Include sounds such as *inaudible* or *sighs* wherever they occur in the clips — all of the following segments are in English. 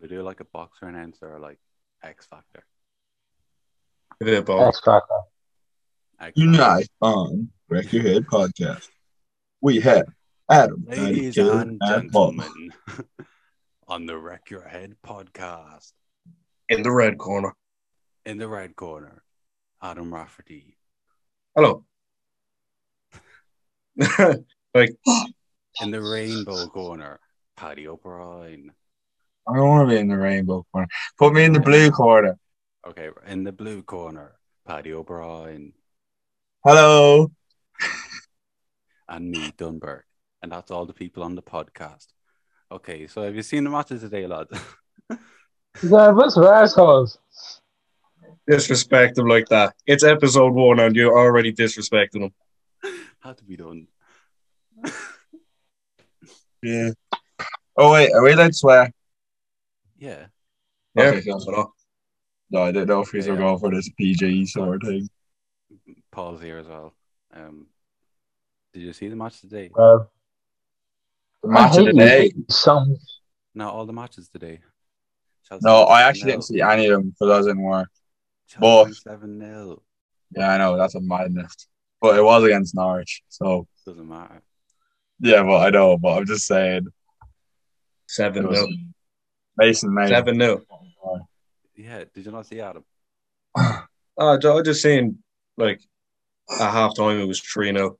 Would they do like a boxer announcer or like X Factor? Yeah, both. X Factor. X Factor. Tonight on Wreck Your Head podcast, we have Adam, Ladies Killer, and Bob. gentlemen, *laughs* on the Wreck Your Head podcast, In the red corner. in the red corner, Adam Rafferty. Hello. *laughs* *laughs* like, *gasps* In the rainbow corner, Paddy O'Brien. I don't want to be in the rainbow corner. Put me in the blue corner. Okay, in the blue corner, Paddy O'Brien Hello. *laughs* and me, Dunberg. And that's all the people on the podcast. Okay, so have you seen the matches today, lads? *laughs* Yeah, what's assholes? disrespect him like that. It's episode one and you're already disrespecting him. *laughs* Had to be done. Yeah. Oh wait, are we allowed to swear? Yeah. Yeah. Okay, cool. No, I didn't know if he's Yeah. going for this PG sort of thing. Paul's here as well. Um, did you see the match today? Well, The match of the day. Some No, all the matches today. Chelsea No, I actually didn't see any of them because I was in work. But- seven 0 Yeah, I know that's a madness. But it was against Norwich, so doesn't matter. yeah. But I know. But I'm just saying. Seven it was nil. Mason Mount. Seven nil. Yeah, did you not see Adam? *sighs* Uh, I just seen like at half time it was 3 0.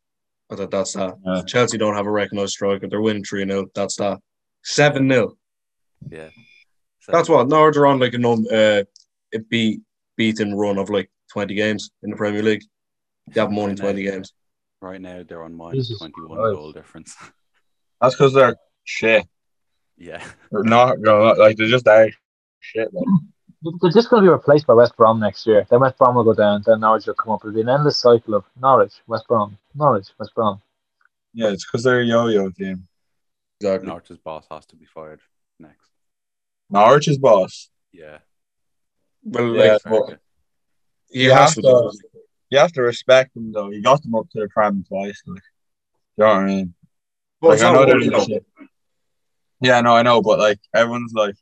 I thought that's that. Yeah. Chelsea don't have a recognised striker. They're winning 3 0. That's that. 7 0. Yeah. That's what. Norwich are on like a num uh, a beat beaten run of like 20 games in the Premier League. They have more than 20 games. Right now they're on minus Jesus 21 Christ. goal difference. *laughs* That's because they're shit. Yeah. They're not going like they're just are shit. Like. they're just going to be replaced by West Brom next year. Then West Brom will go down. Then Norwich will come up. It'll be an endless cycle of Norwich, West Brom, Norwich, West Brom. Yeah, it's because they're a yo-yo team. Exactly. Norwich's boss has to be fired next. Norwich's boss. Yeah. Well, Yeah, like, but he you has have to. to, you have to respect him though. He got them up to the prem twice. Like, you know what I mean? But Like, I know they're it, shit. Yeah, no, I know, but like everyone's like,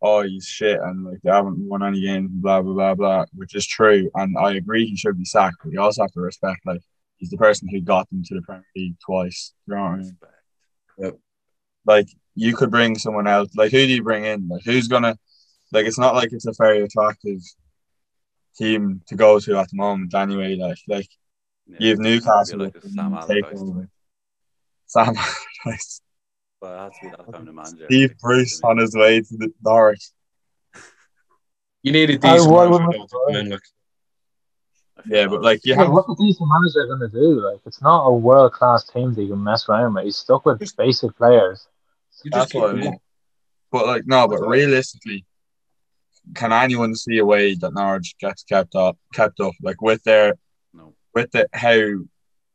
"Oh, he's shit," and like they haven't won any games, blah blah blah blah, which is true, and I agree he should be sacked. But you also have to respect like he's the person who got them to the Premier League twice. You know what I mean? Respect. Like you could bring someone else. Like who do you bring in? Like who's gonna? Like it's not like it's a very attractive team to go to at the moment. Anyway, like like Yeah. you have Newcastle like Sam Allardyce. Sam *laughs* Allardyce. But it has to be that kind of manager. Steve Bruce on his way to the Norwich. *laughs* You need a decent why man wouldn't to like, Yeah, but like you Yeah, have what the decent manager going to do? Like, it's not a world class team that you can mess around with. He's stuck with basic players. you That's just keep what I him in. mean. But like no, but That's what I- realistically, can anyone see a way that Norwich gets kept up kept up? Like with their No. with the how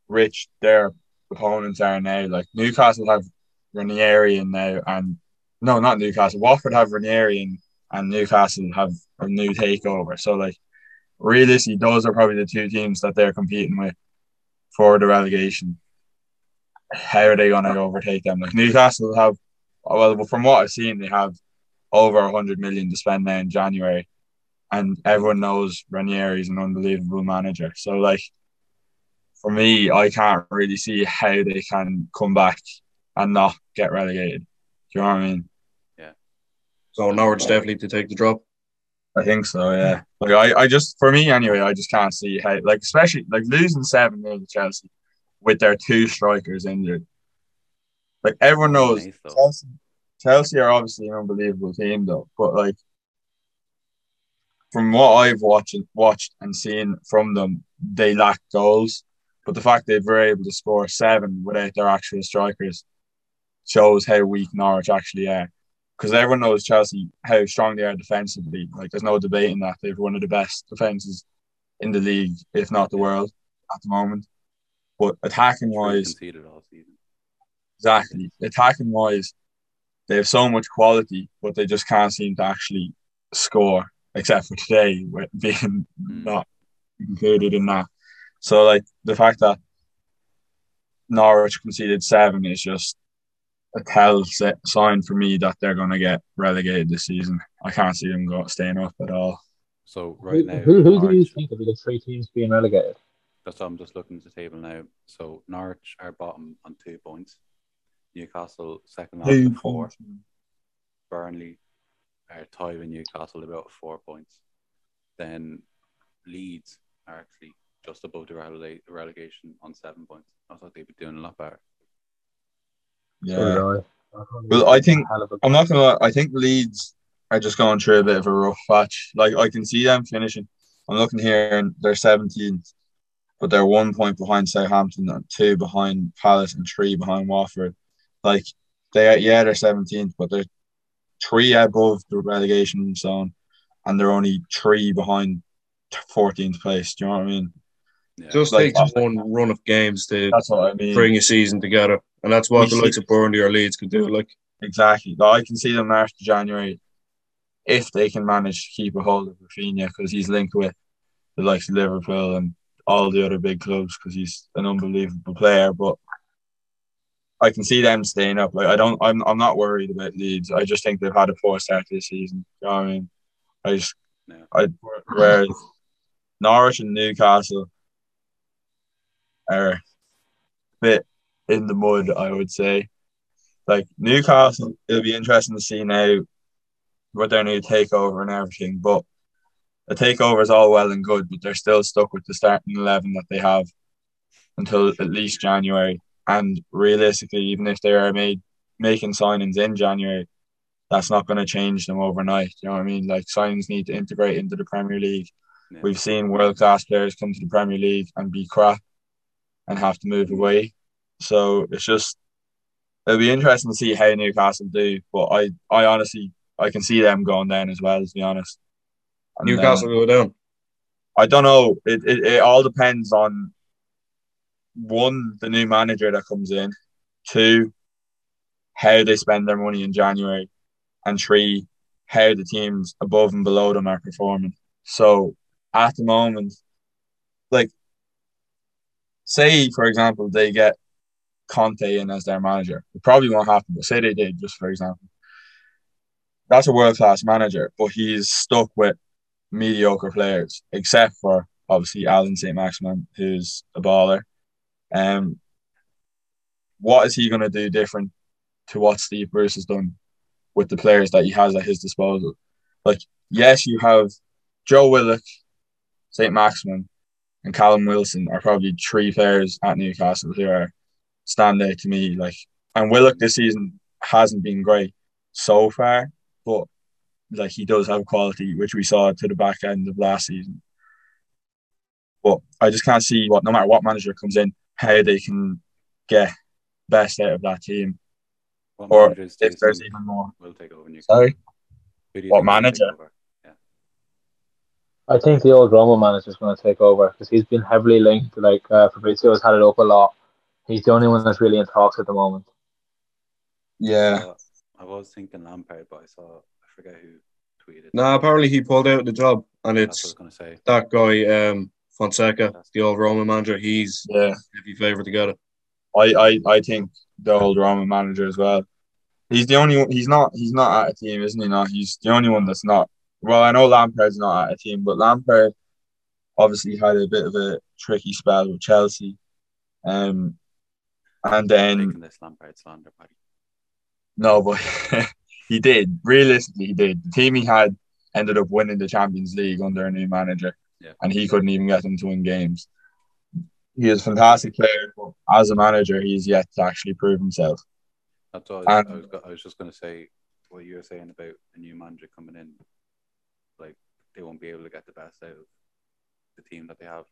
rich their opponents are now. Like Newcastle have Ranieri in now and no, not Newcastle. Watford have Ranieri in, and Newcastle have a new takeover. So like realistically, those are probably the two teams that they're competing with for the relegation. How are they gonna overtake them? Like Newcastle have well, from what I've seen, they have over hundred million to spend now in January, and everyone knows Ranieri is an unbelievable manager. So, like, for me, I can't really see how they can come back and not get relegated. Do you know what I mean? Yeah. So Norwich definitely to take the drop. I think so. Yeah. Like, I, I just for me anyway, I just can't see how, like, especially like losing seven 0 to Chelsea with their two strikers injured. Like everyone knows Nice. Chelsea, Chelsea are obviously an unbelievable team, though. But like, from what I've watched, watched and seen from them, they lack goals. But the fact they were able to score seven without their actual strikers shows how weak Norwich actually are. Because everyone knows Chelsea how strong they are defensively. Like, there's no debating that they've one of the best defenses in the league, if not the world, at the moment. But attacking wise, conceded all season. Exactly. Attacking wise, they have so much quality, but they just can't seem to actually score, except for today, with *laughs* being Mm. not included in that. So, like, the fact that Norwich conceded seven is just a tell set sign for me that they're going to get relegated this season. I can't see them go, staying up at all. So right Who, now, who, who do you Norwich- think will be the three teams being relegated? That's what I'm just looking at the table now. So Norwich are bottom on two points. Newcastle second on with four. Burnley are tied with Newcastle about four points. Then Leeds are actually just above the relega- relegation on seven points. I thought they'd be doing a lot better. Yeah. I. Well, oh, I think- Hell of a- I'm not gonna lie, I think Leeds are just going through a bit of a rough patch. Like I can see them finishing. I'm looking here and they're 17th, but they're one point behind Southampton and two behind Palace and three behind Watford. Like they are, yeah, they're 17th, but they're three above the relegation zone and they're only three behind 14th place. Do you know what I mean? Yeah. Just Like- takes one run of games to That's what I mean. bring a season together, and that's what We the see- likes of Burnley or Leeds could do. Mm. Like Exactly. Like, I can see them March to January if they can manage to keep a hold of Raphinha because he's linked with the likes of Liverpool and all the other big clubs because he's an unbelievable player. But I can see them staying up. Like I don't, I'm, I'm not worried about Leeds. I just think they've had a poor start this season. You know what I mean? I just, Yeah. I whereas Norwich and Newcastle are a bit in the mud. I would say like Newcastle, it'll be interesting to see now what their new takeover and everything. But the takeover is all well and good, but they're still stuck with the starting eleven that they have until at least January. And realistically, even if they are made making signings in January, that's not going to change them overnight. You know what I mean? Like signings need to integrate into the Premier League. Yeah. We've seen world class players come to the Premier League and be crap and have to move away. So it's just it'll be interesting to see how Newcastle do. But I, I honestly I can see them going down as well, to be honest. And, um, Newcastle go down. I don't know. It, it it all depends on one, the new manager that comes in, two, how they spend their money in January, and three, how the teams above and below them are performing. So at the moment, say for example, they get Conte in as their manager. It probably won't happen, but say they did, just for example. That's a world class manager, but he's stuck with mediocre players, except for obviously Allan St. Maximin, who's a baller. Um, what is he going to do different to what Steve Bruce has done with the players that he has at his disposal? Like, yes, you have Joe Willock, St. Maximin, and Callum Wilson are probably three players at Newcastle who are standout to me. Like, and Willock this season hasn't been great so far, but like he does have quality, which we saw to the back end of last season. But I just can't see what, no matter what manager comes in, how they can get best out of that team. What Or managers do you If there's even more. will take over Newcastle? Sorry, What manager? Over? I think the old Roma manager is going to take over because he's been heavily linked. Like uh, Fabrizio's had it up a lot. He's the only one that's really in talks at the moment. yeah, Uh, I was thinking Lampard, but I saw I forget who tweeted. Nah, apparently he pulled out the job, and That's I was it's going to say. that guy um, Fonseca, the old Roma manager. He's yeah. heavy favourite to get it. I, I, I think the old Roma manager as well. He's the only one. He's not. He's not at a team, isn't he? Not. He's the only one that's not. Well, I know Lampard's not at a team, but Lampard obviously had a bit of a tricky spell with Chelsea, um, and then this Lampard slander, buddy. no, but *laughs* he did. Realistically, he did. The team he had ended up winning the Champions League under a new manager, Yeah. and he couldn't even get them to win games. He is a fantastic player, but as a manager, he's yet to actually prove himself. That's what I was, I And- was, I was just going to say what you were saying about a new manager coming in. They won't be able to get the best out of the team that they have.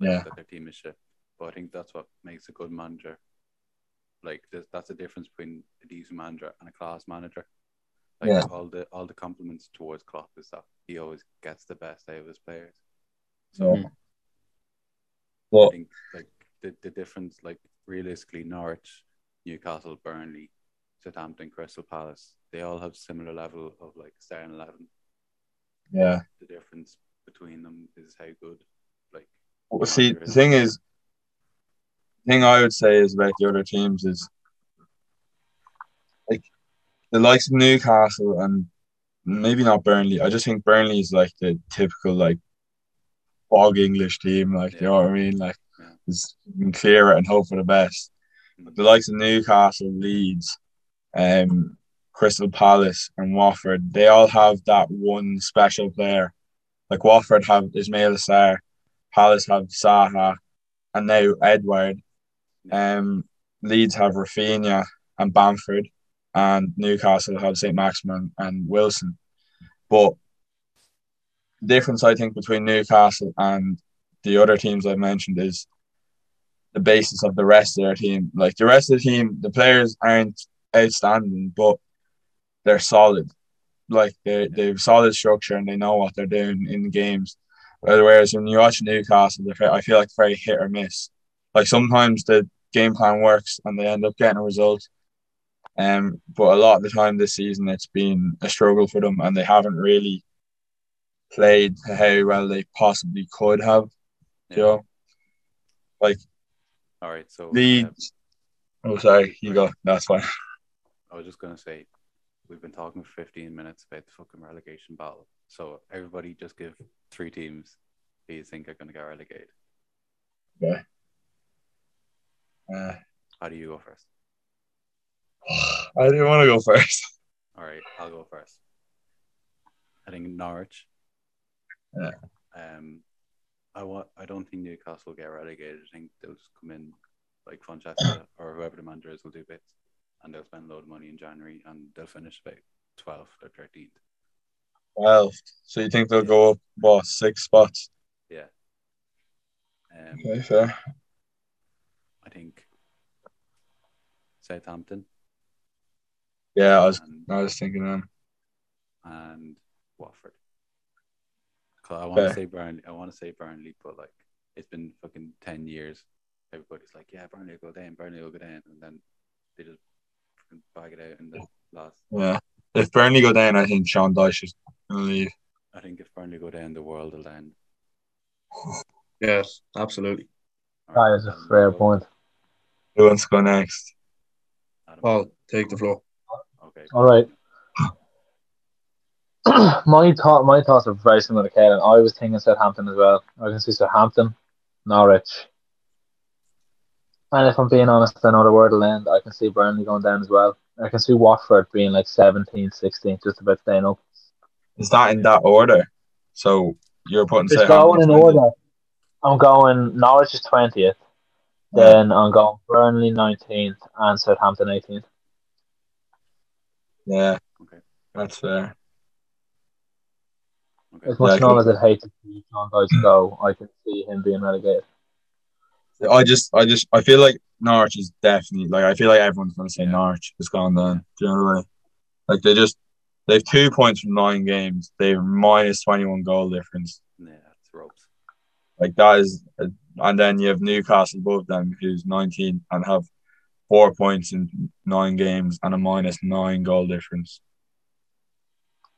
Like, Yeah. That their team is shit. But I think that's what makes a good manager. Like that's the difference between a decent manager and a class manager. Like Yeah. all the all the compliments towards Klopp is that he always gets the best out of his players. So, Mm. I think like the, the difference, like realistically, Norwich, Newcastle, Burnley, Southampton, Crystal Palace, they all have similar level of like starting eleven. Yeah. The difference between them is how good, like Well, see, the thing is, the thing I would say is about the other teams is like the likes of Newcastle and maybe not Burnley. I just think Burnley is like the typical like bog English team. Like you know what I mean? Like Yeah. just clear it and hope for the best. But the likes of Newcastle, Leeds, um, Crystal Palace, and Watford, they all have that one special player. Like Watford have Ismaila Sarr, Palace have Zaha, and now Edward. Um, Leeds have Raphinha and Bamford, and Newcastle have St. Maximin and Wilson. But the difference I think between Newcastle and the other teams I've mentioned is the basis of the rest of their team. Like the rest of the team, the players aren't outstanding, but they're solid. Like they they've solid structure and they know what they're doing in the games. Whereas when you watch Newcastle, I feel like very hit or miss. Like sometimes the game plan works and they end up getting a result. Um, but a lot of the time this season it's been a struggle for them and they haven't really played how well they possibly could have. You know, like All right. So uh, Leeds. Oh, sorry, you go. That's fine. I was just gonna say, we've been talking for 15 minutes about the fucking relegation battle. So everybody, just give three teams who you think are gonna get relegated. Yeah. Uh, How do you go first? *sighs* I didn't want to go first. *laughs* All right, I'll go first. I think Norwich. Yeah. Um, I want. I don't think Newcastle will get relegated. I think they'll just come in like Francesca or whoever the manager is will do bits, and they'll spend a load of money in January, and they'll finish about 12th or 13th. Well, so you think they'll go up what six spots? Yeah. Um, Okay, fair. I think Southampton Yeah, I was and, I was thinking them. and Watford. I want to say Burnley. I want to say Burnley, but like it's been fucking ten years. Everybody's like, yeah, Burnley will go down, Burnley will go down, and then they just fucking bag it out in the last. Yeah. If Burnley go down, I think Sean Dyche is gonna leave. I think if Burnley go down, the world will end. Yes, absolutely. All That is a fair go. point. Who wants to go next? Adam. Paul, take the floor. okay. All right. my thought, my thoughts are very similar to Kaden. I was thinking Southampton as well. I can see Southampton, Norwich, and if I'm being honest, I know the word will end. I can see Burnley going down as well. I can see Watford being like 17, 16, just about staying up. Is that in that order? So you're putting It's going in 20. order. I'm going Norwich is twentieth, then I'm going Burnley nineteenth and Southampton eighteenth. Yeah. Okay. That's fair. Okay. As much Yeah, I as known can- as it hates to see John Dyche go, I can see him being relegated. I just, I just, I feel like Norwich is definitely like I feel like everyone's gonna say Yeah. Norwich is gone down. Do you know what I mean? Like they just, they've two points from nine games. They've minus twenty one goal difference. Yeah, it's ropes. Like that is, and then you have Newcastle above them, who's nineteen and have four points in nine games and a minus nine goal difference.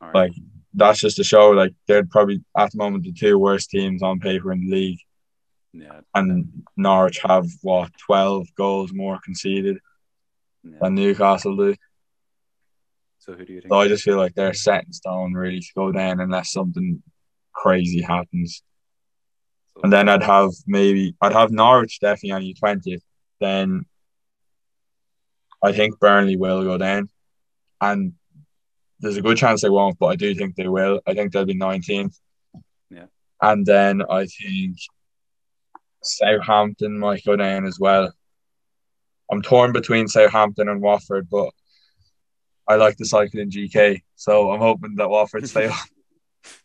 Right. Like that's just to show like they're probably at the moment the two worst teams on paper in the league. Yeah. and Norwich have what twelve goals more conceded yeah. than Newcastle do. So who do you think? So I just feel like they're set in stone really to go down unless something crazy happens. So- And then I'd have maybe I'd have Norwich definitely on your twentieth. Then I think Burnley will go down, and there's a good chance they won't, but I do think they will. I think they'll be nineteenth. Yeah. And then I think Southampton might go down as well. I'm torn between Southampton and Watford, but I like the cycling GK, so I'm hoping that Watford stay *laughs* up.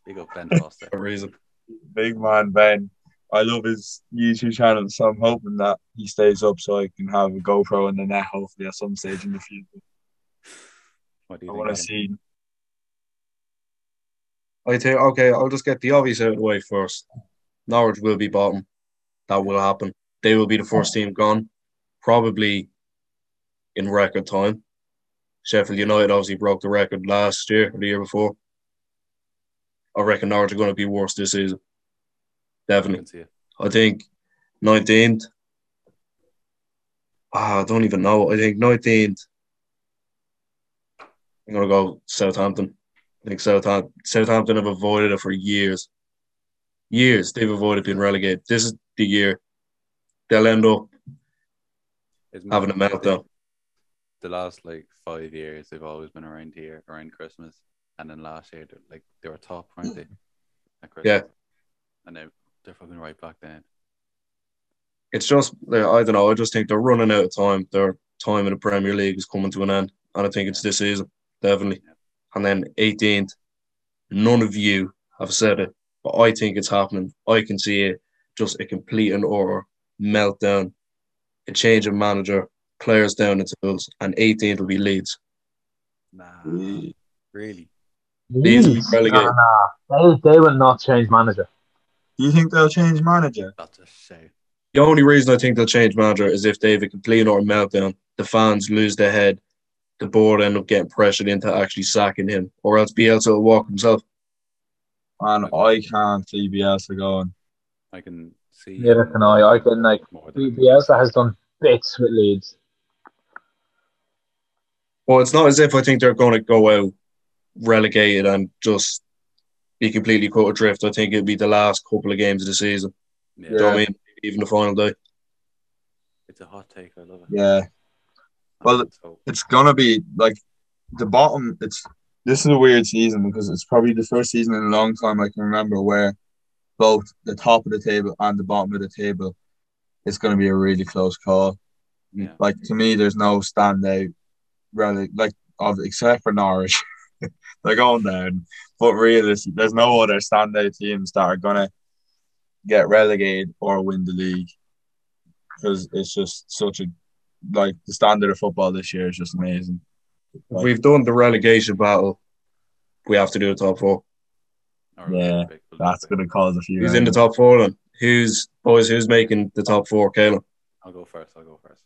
Big up Ben Foster. For a reason. Big man Ben. I love his YouTube channel, so I'm hoping that he stays up so I can have a GoPro in the net hopefully at some stage in the future. What do you I think? want to see. I think okay, I'll just get the obvious out of the way first. Norwich will be bottom. That will happen. They will be the first team gone, probably in record time. Sheffield United obviously broke the record last year or the year before. I reckon Norwich are going to be worse this season. Definitely. can see it. I think 19th. Ah, I don't even know. I think 19th. I'm gonna go Southampton. I think Southampton Southampton have avoided it for years. Years they've avoided being relegated. This is the year they'll end up It's having a meltdown. The last like five years, they've always been around here around Christmas, and then last year, they're, like they were top, weren't they? Yeah. and now they're fucking right back then. It's just I don't know. I just think they're running out of time. Their time in the Premier League is coming to an end, and I think it's this season definitely. Yeah. And then 18th, none of you have said it, but I think it's happening. I can see it, just a complete and utter meltdown, a change of manager, players down the tools, and 18th will be Leeds. Nah, Mm. really? Leeds will be relegated. Nah, nah. They, they will not change manager. Do you think they'll change manager? That's a shout. The only reason I think they'll change manager is if they have a complete or meltdown, the fans lose their head, the board end up getting pressured into actually sacking him, or else Bielsa will walk himself. Man, I can't see Bielsa going. I can see. Neither can I. I can like more Bielsa has done bits with Leeds. Well, it's not as if I think they're going to go out relegated and just be completely cut adrift. I think it'll be the last couple of games of the season. yeah, Do you know what I mean? Even the final day. It's a hot take. I love it. Yeah, Well, it's gonna be like the bottom. It's this is a weird season because it's probably the first season in a long time I can remember where both the top of the table and the bottom of the table it's going to be a really close call. Yeah. Like to me, there's no standout, really, like of except for Norwich, *laughs* they're going down. But realistically, there's no other standout teams that are gonna get relegated or win the league because it's just such a like the standard of football this year is just amazing. If we've done the relegation battle, we have to do the top four. Or Yeah, Olympic, That's gonna cause a few. Who's in the top four then? Who's boys? Who's making the top four? Caleb. I'll go first. I'll go first.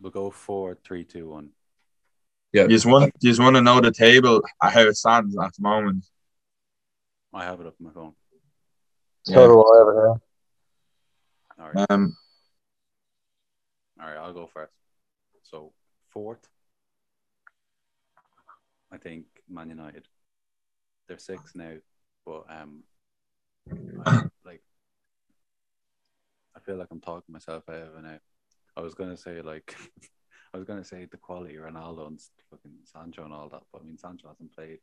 We'll go four, three, two, one. Yeah. You just want you just want to know the table uh, how it stands at the moment. I have it up on my phone. So Yeah. do I over here. All right. Um, All right. I'll go first. So fourth, I think Man United. They're six now, but um, *laughs* I, like I feel like I'm talking myself out of it. I was gonna say like *laughs* I was gonna say the quality of Ronaldo and fucking Sancho and all that, but I mean Sancho hasn't played,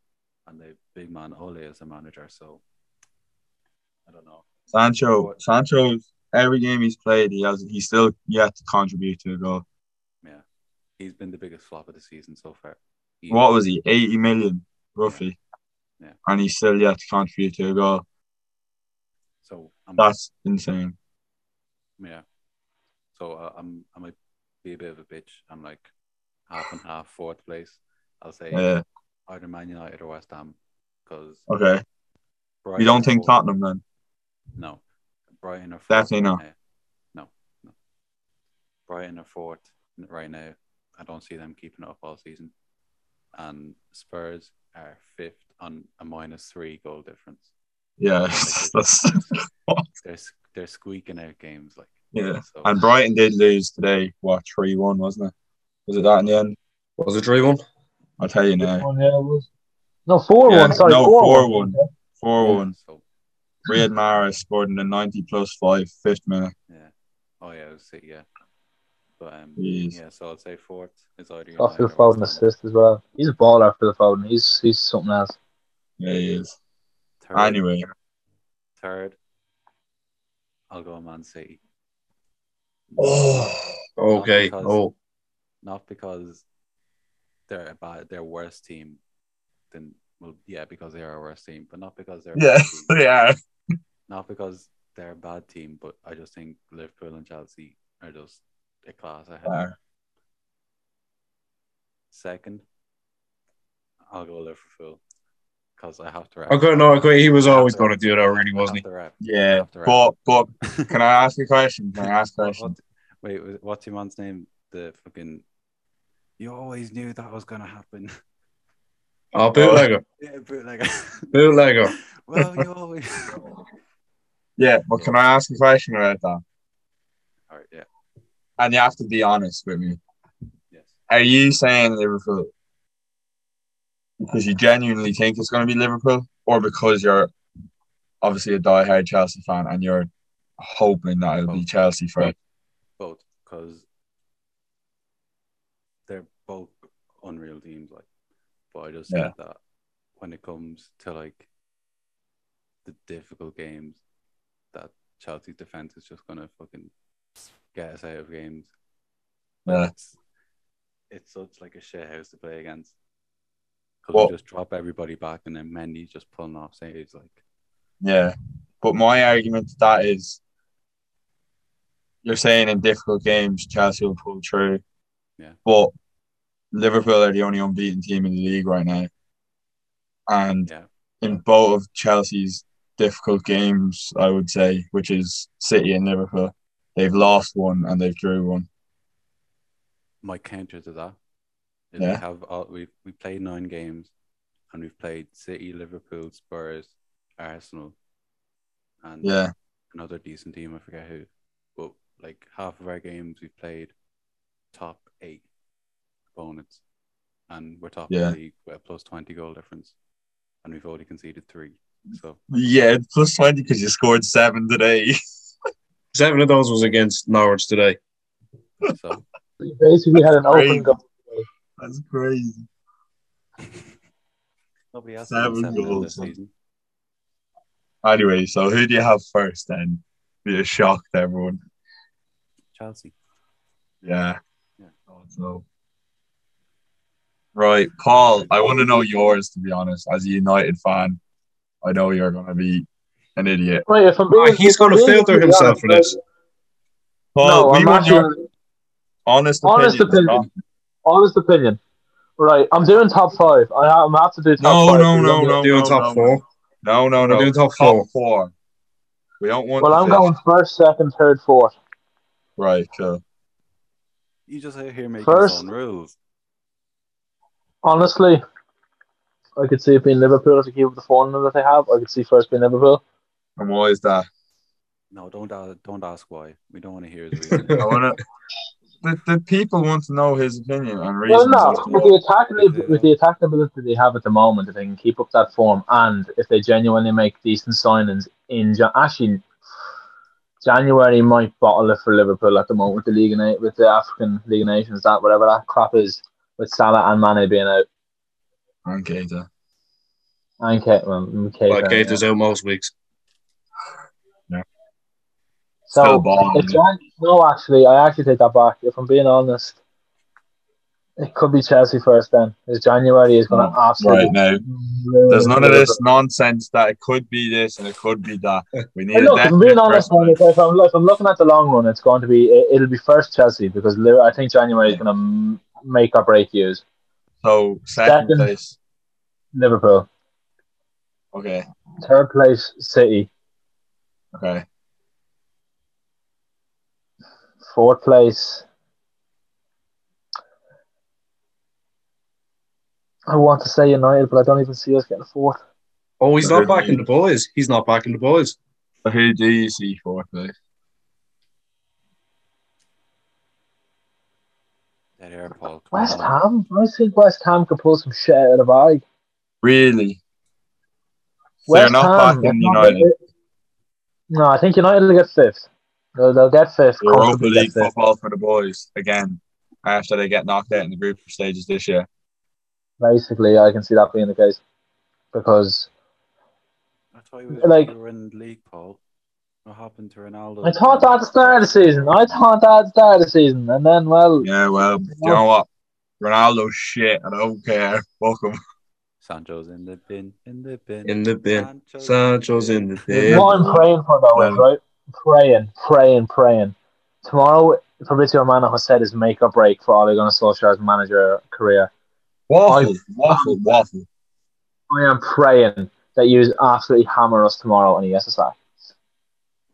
and the big man Ole is a manager, so I don't know. Sancho, Sancho, every game he's played, he has he's still yet to contribute to a goal. Yeah, he's been the biggest flop of the season so far. He- What was he? Eighty million, roughly. Yeah. And he's still yet to contribute to a goal. So I'm, That's insane. yeah. So uh, I'm I might be a bit of a bitch. I'm like half and half fourth place. I'll say Yeah. either Man United or West Ham because Okay. You don't think Tottenham then? No, Brighton are fourth Definitely not. right. No, no. Brighton are fourth right now. I don't see them keeping it up all season. And Spurs are fifth on a minus three goal difference. Yeah. *laughs* That's *laughs* They're they're squeaking out games like yeah. so. And Brighton did lose today. What three one wasn't it? Was it that in the end? Was it three one? I'll tell you now. One, yeah, it was. No, 4 Yeah, 1. Sorry, no, 4 4-1. Four Yeah, one. So Riyad Mahrez scored in the ninety plus five fifth minute. yeah. Oh yeah, it was City, yeah. But um, Jeez. yeah. So I'd say fourth is either Got Phil Foden assist as well. He's a baller, Phil Foden. He's he's something else. Yeah, he is. Third, Anyway, third. I'll go Man City. Oh, okay. because- Oh, not because they're a bad, they're worse team than well, yeah, because they are a worse team, but not because they're yeah, team. *laughs* yeah. not because they're a bad team, but I just think Liverpool and Chelsea are just a class ahead. Fair. Second, I'll go Liverpool because I have to. Wrap. okay. No, okay. He was always going to do that, I already, wasn't he? to. I Yeah, to but but can I ask you a question? Can I ask a *laughs* question? wait, what's your man's name? The fucking. You always knew that was gonna happen. Oh, bootlegger, *laughs* yeah, like. *laughs* bootlegger. well, you always. Yeah, but can I ask a question about that? All right. Yeah. And you have to be honest with me. Yes. Are you saying Liverpool? because you genuinely think it's going to be Liverpool, or because you're obviously a die-hard Chelsea fan and you're hoping that it'll be Both. Chelsea first? both because they're both unreal teams. Like, but I just Yeah. think that when it comes to like the difficult games, that Chelsea's defense is just gonna fucking get us out of games. Yeah. It's, it's such like a shit house to play against. Because Well- we just drop everybody back and then Mendy's just pulling off saves. Like, Yeah, but my argument to that is, you're saying in difficult games Chelsea will pull through. Yeah. But Liverpool are the only unbeaten team in the league right now, and yeah, in both of Chelsea's difficult games, I would say, which is City and Liverpool, they've lost one and they've drew one. my counter to that is Yeah. we have all, we we played nine games and we've played City, Liverpool, Spurs, Arsenal, and Yeah, another decent team. I forget who, but like half of our games we've played top eight opponents, and we're top Yeah. of the league with a plus twenty goal difference, and we've only conceded three. So yeah, plus twenty because you scored seven today. *laughs* Seven of those was against Norwich today. so We *laughs* basically had an Crazy. open goal. That's crazy. nobody has Seven seven goals goals, this season. Anyway, so who do you have first then? Be a shock to everyone. Chelsea. Yeah. Yeah. thought So. Right, Paul, I want to know yours, to be honest. As a United fan, I know you're going to be an idiot. Right, if I'm being, he's going to filter himself for this. Paul, No, we I'm want actually, your honest opinion. honest opinion. honest opinion. Right, I'm doing top five. I have, I'm have to do top No, five. no, because no, no, Doing no, top no, four. No, no, We're no. doing top Top four. four. We don't want Well, I'm fifth. going first, second, third, fourth. Right, cool. You just out here making First- his own rules. Honestly, I could see it being Liverpool to keep up the form that they have. I could see first being Liverpool. And why is that? No, don't ask, don't ask why. We don't want to hear his *laughs* reason. I want to. The, the people want to know his opinion and Well, no, with why. the attacking with the attacking ability they have at the moment, if they can keep up that form, and if they genuinely make decent signings in Jan- actually January might bottle it for Liverpool at the moment with the League of Na- with the African League of Nations, that whatever that crap is with Salah and Mane being out And Keita. and Kate, well, Keita, Like yeah. Gator's out most weeks. So Still balling, no, actually, I actually take that back. If I'm being honest, it could be Chelsea first. Then, because January is going to mm. absolutely Right now, ruin there's none of Liverpool. this nonsense that it could be this and it could be that. *laughs* We need Hey, a look, if I'm being honest, man, if, if I'm, if I'm looking at the long run, it's going to be it, it'll be first Chelsea because I think January is going to make or break years. So second Second. place. Liverpool, Okay. third place City, Okay. Fourth place. I want to say United, but I don't even see us getting fourth. Oh, he's not backing the boys. He's not backing the boys. So who do you see fourth place? Dead air, Paul. Come West on. Ham. I think West Ham could pull some shit out of the bag. Really? So West you're not Ham, backing it's not United. No, I think United will get fifth. They'll, they'll get fifth. Europa League fifth. football for the boys again after they get knocked out in the group stages this year. Basically, I can see that being the case because I thought you, was, Like- you were in league, Paul. What happened to Ronaldo? I thought that at the start of the season. I thought that at the start of the season, and then well, Yeah, well, you know what? Ronaldo's shit. I don't care. Fuck him. Sancho's in the bin, in the bin. In the bin. Sancho's, Sancho's in the bin. what I'm praying for though is right, praying, praying, praying. Tomorrow, Fabrizio Romano has said his make or break for Ole Gunnar Solskjaer's manager career. Waffle, waffle, waffle. I am praying that you absolutely hammer us tomorrow and he gets us back.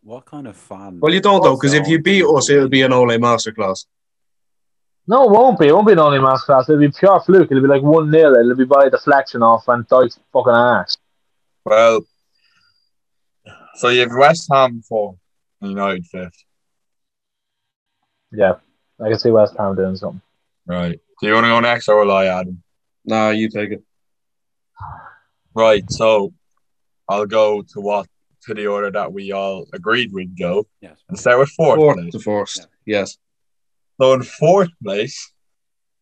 What kind of fan? Well, you don't though, because if you beat us, it'll be an Ole masterclass. No, it won't be. It won't be an Ole masterclass. It'll be pure fluke. It'll be like 1 0. It'll be by deflection off Van Dijk's fucking ass. Well, so you have West Ham four, and United fifth. Yeah. I can see West Ham doing something. Right. Do you want to go next or will I, Adam? Nah, you take it. Right, so I'll go to what to the order that we all agreed we'd go Yes. and start with fourth. Fourth place. to first. Yes. So in fourth place,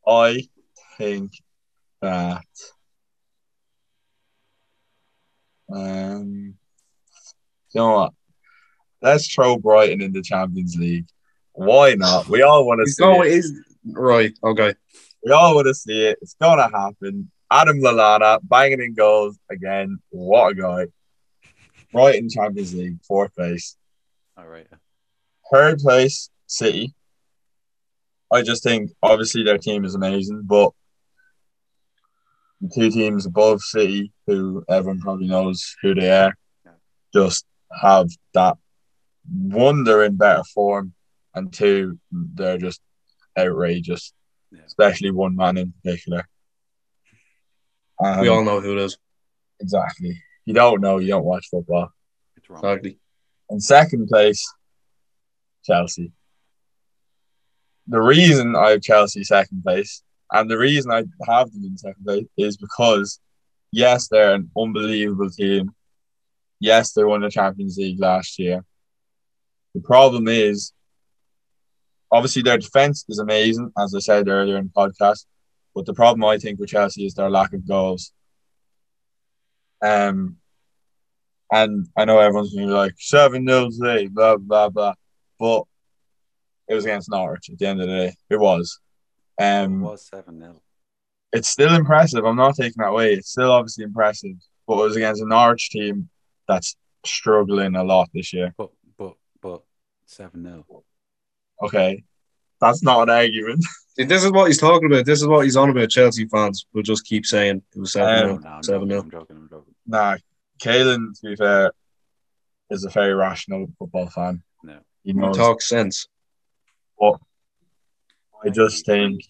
I think that um you know what? Let's throw Brighton in the Champions League. Why not? We all want to He's see going it. is right. Okay. We all want to see it. It's gonna happen. Adam Lallana banging in goals again. What a guy! Brighton Champions League, fourth place. All right. Third place, City. I just think obviously their team is amazing, but the two teams above City, who everyone probably knows who they are, just have that one, they're in better form, and two, they're just outrageous, Yeah. especially one man in particular. Um, We all know who it is. exactly. You don't know, you don't watch football. It's wrong. Exactly. In second place, Chelsea. The reason I have Chelsea second place, and the reason I have them in second place, is because yes, they're an unbelievable team. Yes, they won the Champions League last year. The problem is, obviously, their defense is amazing, as I said earlier in the podcast. But the problem I think with Chelsea is their lack of goals. Um, and I know everyone's gonna be like seven 0 today, blah blah blah. But it was against Norwich at the end of the day. It was. It Um was 7 0. it's still impressive. I'm not taking that away. It's still obviously impressive. But it was against a Norwich team that's struggling a lot this year. But 7 0. Okay. That's not an argument. *laughs* This is what he's talking about. This is what he's on about. Chelsea fans will just keep saying it was seven Um, nil. No, I'm Seven joking. I'm joking. I'm joking. nah, Kalen, to be fair, is a very rational football fan. No. He He knows. talks sense. But I just think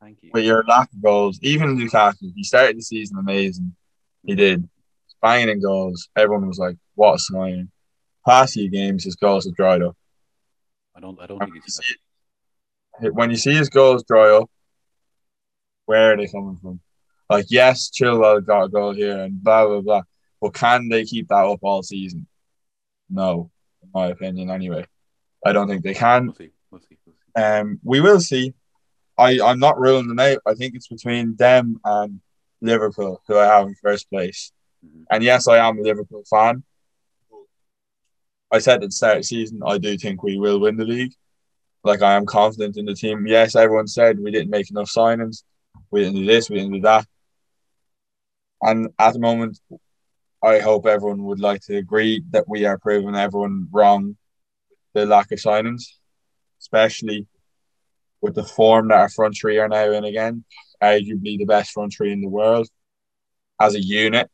Thank you. with your lack of goals, even Lukaku, he started the season amazing. He did. Banging in goals. Everyone was like, what a signing. Past few games, his goals have dried up. I don't, I don't think when, you he's. see, when you see his goals dry up, where are they coming from? Like, yes, Chilwell got a goal here and blah, blah, blah. But can they keep that up all season? No, in my opinion, anyway. I don't think they can. We'll see. We'll see. We'll see. Um, we will see. I, I'm not ruling them out. I think it's between them and Liverpool, who I have in first place. Mhm. And yes, I am a Liverpool fan. I said at the start of the season, I do think we will win the league. Like I am confident in the team. Yes, everyone said we didn't make enough signings. We didn't do this, we didn't do that. And at the moment, I hope everyone would like to agree that we are proving everyone wrong the lack of signings, especially with the form that our front three are now in again, arguably the best front three in the world. As a unit,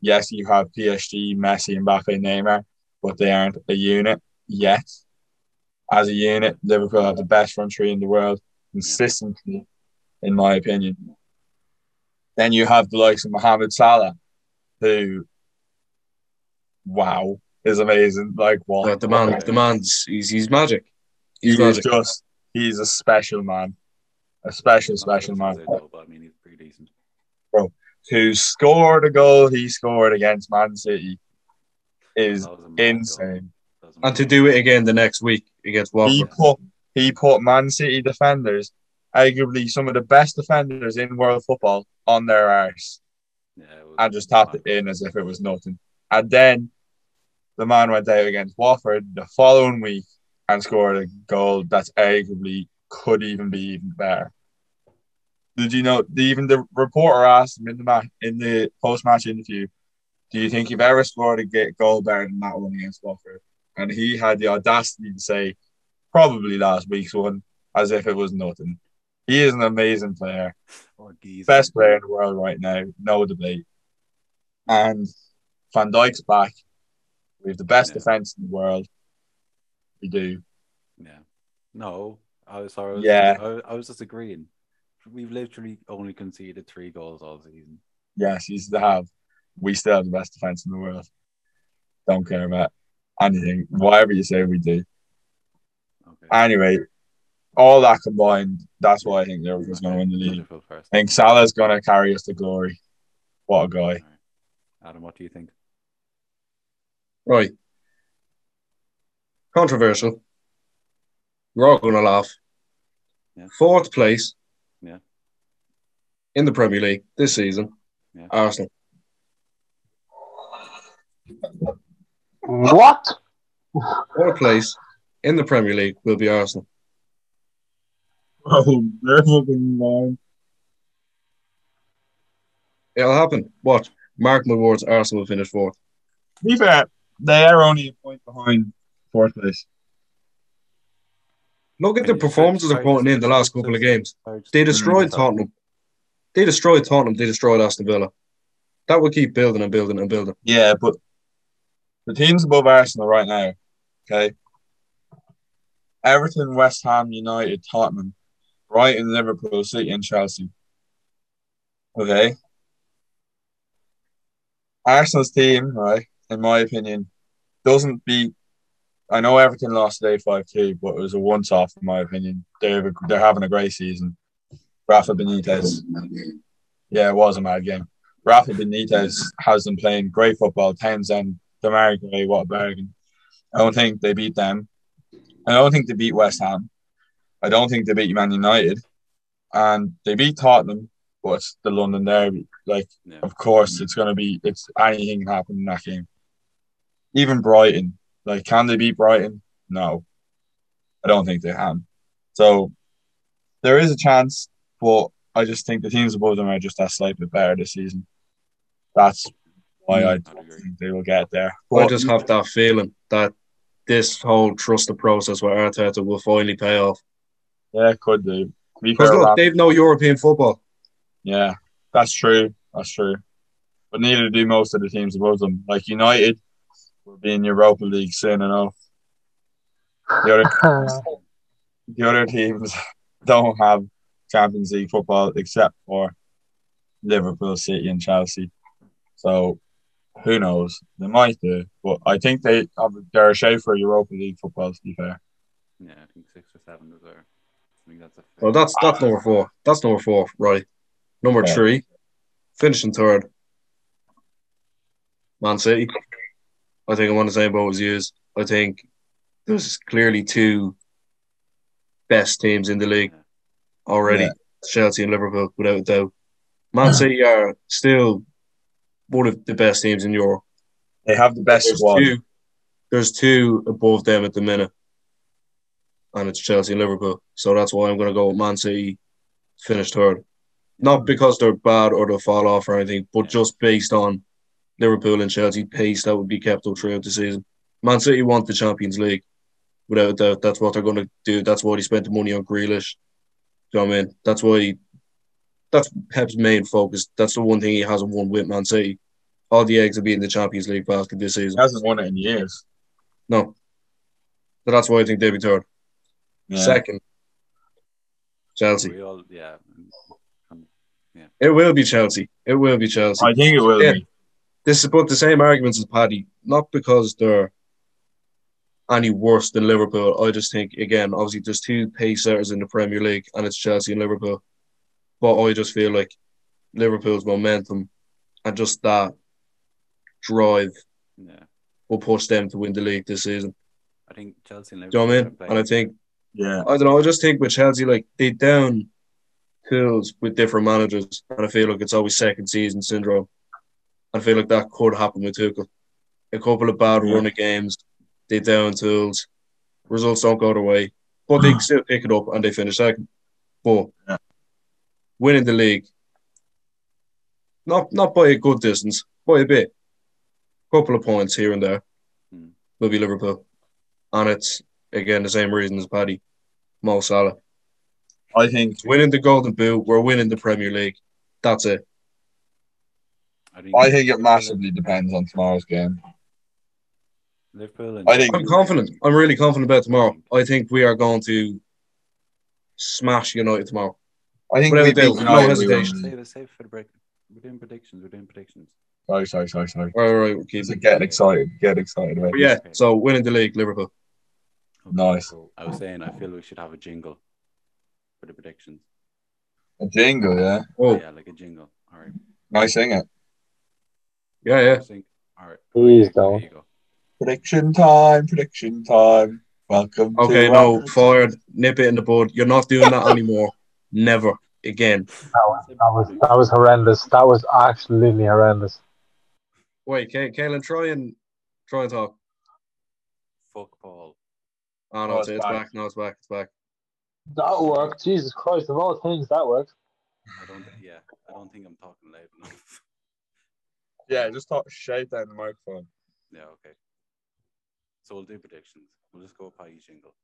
yes, you have PSG, Messi, Mbappe, Neymar, but they aren't a unit yet. As a unit, Liverpool have the best front three in the world consistently, in my opinion. Then you have the likes of Mohamed Salah, who, wow, is amazing. Like what? But the man, the man's he's he's magic. He's He is magic. just he's a special man, a special special man as good but I mean, he's pretty decent. who scored a goal he scored against Man City is That was a mad goal. insane. That was a And to do it again the next week against He Watford. put he put Man City defenders, arguably some of the best defenders in world football, on their arse. Yeah, and just tapped it in as if it was nothing. And then the man went out against Watford the following week and scored a goal that's arguably could even be even better. Did you know? Even the reporter asked him in the match in the post match interview, "Do you think you've ever scored a goal better than that one against Watford?" And he had the audacity to say, "Probably last week's one," as if it was nothing. He is an amazing player geezer. best player in the world right now, no debate. And Van Dijk's back. We have the best Yeah. defense in the world. We do. Yeah. No, I was sorry. I was, Yeah. I, I was just agreeing. We've literally only conceded three goals all season. Yes, you still have. We still have the best defense in the world. Don't care about anything. Whatever you say, we do. Okay. Anyway, all that combined, that's why I think Liverpool's going to win the league. Liverpool first. I think Salah's going to carry us to glory. What a guy. All right. Adam, what do you think? Right. Controversial. We're all going to laugh. Yeah. Fourth place. Yeah. In the Premier League this season. Yeah. Arsenal. What? Fourth place in the Premier League will be Arsenal. Oh, they're fucking lying. It'll happen. What? Mark my words, Arsenal will finish fourth. To be fair, they are only a point behind fourth place. Look at the performances they're putting in the last couple of games. They destroyed Tottenham. They destroyed Tottenham. They destroyed Aston Villa. That will keep building and building and building. Yeah, but the teams above Arsenal right now, okay? Everton, West Ham, United, Tottenham, Brighton, Liverpool, City, and Chelsea. Okay. Arsenal's team, right, in my opinion, doesn't beat. I know Everton lost today 5 2, but it was a once off, in my opinion. They're, they're having a great season. Rafa Benitez. Yeah, it was a mad game. Rafa Benitez has them playing great football. Townsend, Demarai Gray, what a bargain. I don't think they beat them. I don't think they beat West Ham. I don't think they beat Man United. And they beat Tottenham, but it's the London Derby. Like, Yeah. of course, it's going to be, it's anything can happen in that game. Even Brighton, like, can they beat Brighton? No. I don't think they can. So there is a chance, but I just think the teams above them are just that slight bit better this season. That's why hmm. I I'd don't think they will get there. I just have that feeling that this whole trust the process with Arteta will finally pay off. yeah, it could do. Because look, Raf- they've no European football. yeah, that's true. That's true. But neither do most of the teams above them. Like United will be in Europa League soon enough. The other *laughs* the other teams *laughs* don't have Champions League football except for Liverpool, City, and Chelsea. So who knows? They might do, but I think they have they're a shade for Europa League football. To be fair, Yeah, I think six or seven is there. I think that's a Well, that's that's ah. number four. That's number four, right? Number Yeah. three, finishing third. Man City. I think I want to say about boat as you. I think there's clearly two best teams in the league already. Yeah. Chelsea and Liverpool, without a doubt. Man City are still one of the best teams in Europe. they have the best There's squad. two, there's two above them at the minute, and it's Chelsea and Liverpool. So that's why I'm going to go with Man City, finish third. Not because they're bad or they'll fall off or anything, but just based on Liverpool and Chelsea pace that would be kept up throughout the season. Man City want the Champions League, without a doubt. That's what they're going to do. That's why they spent the money on Grealish. Do you know what I mean? That's why. That's Pep's main focus. That's the one thing he hasn't won with Man City. All the eggs will be in the Champions League basket this season. He hasn't won it in years. No. So that's why I think they'll be third. Yeah. Second, Chelsea. We all, yeah. Um, It will be Chelsea. It will be Chelsea. I think it will Yeah. be. This is but the same arguments as Paddy, not because they're any worse than Liverpool. I just think again, obviously there's two pace setters in the Premier League and it's Chelsea and Liverpool. But I just feel like Liverpool's momentum and just that drive yeah. will push them to win the league this season. I think Chelsea and Do you know what I are mean? And I think Yeah. I don't know. I just think with Chelsea, like they down tools with different managers, and I feel like it's always second season syndrome. I feel like that could happen with Tuchel. A couple of bad Yeah. run of games, they down tools, results don't go their way, but they *clears throat* still pick it up and they finish second. But Yeah. Winning the league, not not by a good distance, by a bit, A couple of points here and there, Hmm. will be Liverpool, and it's again the same reason as Paddy, Mo Salah. I think winning the Golden Boot, we're winning the Premier League. That's it. I think, I think it massively depends on tomorrow's game. Liverpool and I think- I'm confident. I'm really confident about tomorrow. I think we are going to smash United tomorrow. I think Without we a doubt, beat no United. we hesitation. win. Save it, save it for the break. We're doing predictions. We're doing predictions. Sorry, sorry, sorry, sorry. All right, all right, we'll keep It's it. getting excited. Get excited about But yeah, so winning the league, Liverpool. Okay, Nice. so I was saying, I feel we should have a jingle for the predictions. A jingle, yeah. Oh, Yeah, like a jingle. All right. Nice sing it. Yeah, yeah. Think- All right. Please there don't. you go. Prediction time, prediction time. Welcome Okay, to no, our- fired. Nip it in the bud. You're not doing that anymore. Never again. That was, that was that was horrendous. That was absolutely horrendous. Wait, Kay- Kaylin, try and try and talk. Fuck Paul. Oh no, it's, it's it's back. back. No, it's back. It's back. That worked. Jesus Christ! Of all things, that worked. I don't. Yeah, I don't think I'm talking loud enough. *laughs* Yeah, just talk shout down the microphone. yeah. Okay. So we'll do predictions. We'll just go by each jingle.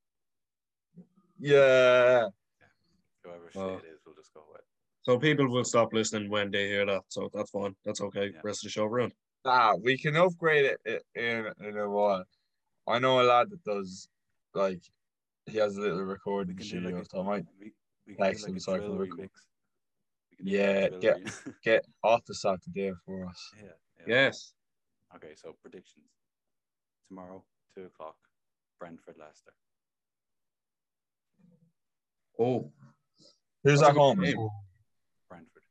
Yeah. Whoever Oh. shit it is, we'll just go with. So people will stop listening when they hear that. So that's fine. That's okay. Yeah. Rest of the show around. Nah, we can upgrade it in in a while. I know a lad that does like he has a little recording can do studio, like a, so I might we, we can text do him like so I a can record. remix. We can do Yeah, like a drill get- re- *laughs* get Officer to do it for us. yeah, yeah. Yes. Okay, so predictions. Tomorrow, two o'clock, Brentford Leicester. Oh, Who's That's a at home? game. Brentford.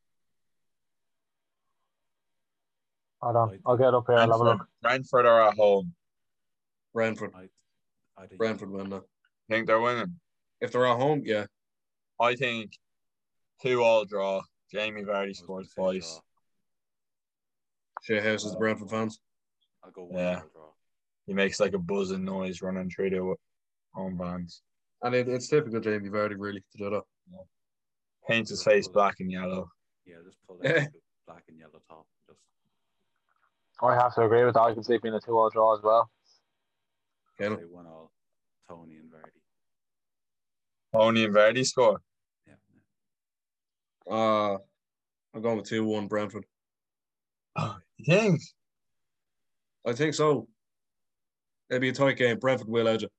Hold on, I'll get up here. I'll have a Brentford, look. Brentford are at home. Brentford. I, I think Brentford win that. think they're winning. If they're at home, yeah. I think two all draw. Jamie Vardy I scores gonna twice. draw. Shea House is the uh, Brentford fans. I'll go one Yeah. draw. He makes like a buzzing noise running through the home vans. And it, it's typical Jamie Vardy, really, to do that. Paints his face black and yellow. Yeah, just pull Yeah. out *laughs* black and yellow top. Just I have to agree with that. I can see it being a two-all draw as well. Kaylin. say one all. Toney and Vardy. Toney and Vardy score. Yeah. yeah. Uh, I'm going with 2 1 Brentford. *gasps* You think? I think so. It'll be a tight game. Brentford will edge it.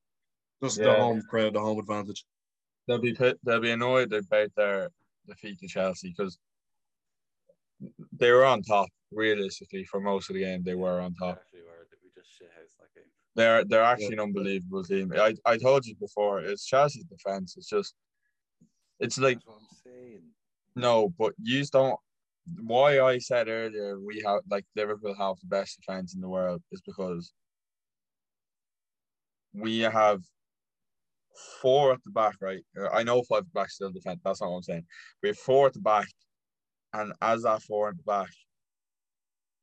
Just the home crowd, the home advantage. They'll be pit, they'll be annoyed about their defeat to Chelsea because they were on top. Realistically, for most of the game, they were on top. Actually, were we just shit house that game? They're they're actually an unbelievable team. I, I told you before, it's Chelsea's defense. It's just, it's like That's what I'm saying. no, but you don't. Why I said earlier we have like Liverpool have the best defense in the world is because we have four at the back, right? Uh, I know five at the back still defend. That's not what I'm saying. We have four at the back, and as that four at the back,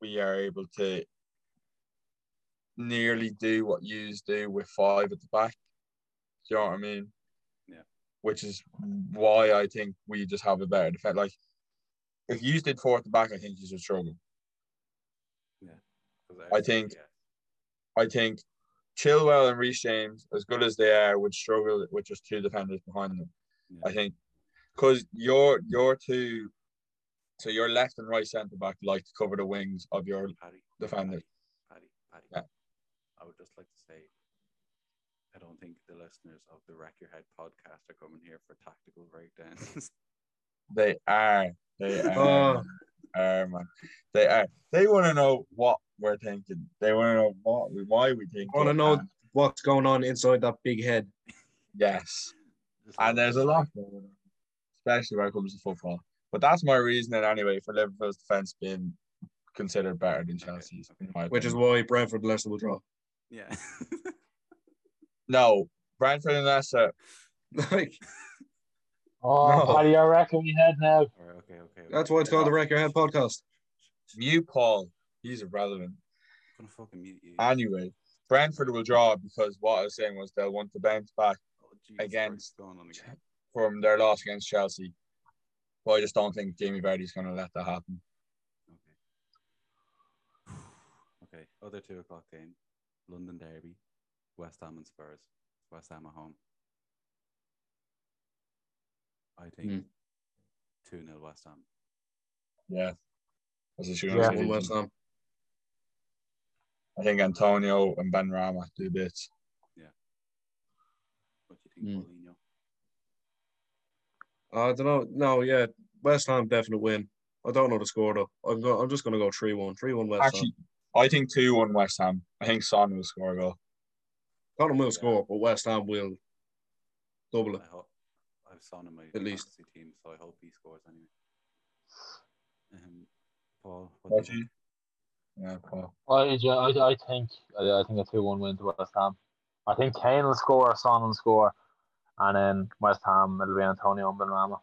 we are able to nearly do what yous do with five at the back. Do you know what I mean? Yeah. Which is why I think we just have a better defense. Like, if you did four at the back, I think you should struggle. 'Cause I think- yeah, I think Chilwell and Reece James, as good as they are, would struggle with just two defenders behind them. yeah. I think because your your two, so your left and right centre back like to cover the wings of your. Paddy, defender. Paddy, Paddy, Paddy. Yeah. I would just like to say, I don't think the listeners of the Wreck Your Head podcast are coming here for tactical breakdowns. They are. They oh. are. Oh. Are man. They are. They want to know what we're thinking. They want to know what we, why we think. Wanna know- and What's going on inside that big head? Yes, and there's a lot, going on, especially when it comes to football. But that's my reasoning anyway for Liverpool's defense being considered better than Chelsea's. in my Which is why Brentford and Leicester will draw. Yeah. no Brentford and Leicester. *laughs* like, Oh, No. do you reckon we me head now. All right, okay, okay. that's why it's called the Wreck Your Head podcast. Mute Paul. He's irrelevant. I'm gonna fucking mute you. Anyway, Brentford will draw because what I was saying was they'll want to bounce back Oh, Jesus, against- going on again? from their loss against Chelsea. But I just don't think Jamie Vardy's going to let that happen. Okay. *sighs* Okay. Other two o'clock game, London Derby, West Ham and Spurs. West Ham at home. I think Hmm. two 0 West Ham. Yeah. As I should Yeah. One West Ham. I think Antonio and Benrahma do bits. Yeah. What do you think. Paulinho? I don't know. No, yeah, West Ham definite win. I don't know the score though. I'm go- I'm just gonna go three one. Three one West Ham. Actually, I think 2 1 West Ham. I think Son will score a goal. Ham. Tottenham will score, but West Ham will double it. I hope I've Son in my At least. fantasy team, so I hope he scores anyway. Um, Paul, what What do do you you- Yeah, Paul. I, I, I think I, I think a two one win to West Ham. I think Kane will score, Son will score, and then West Ham it'll be Antonio Benrahma.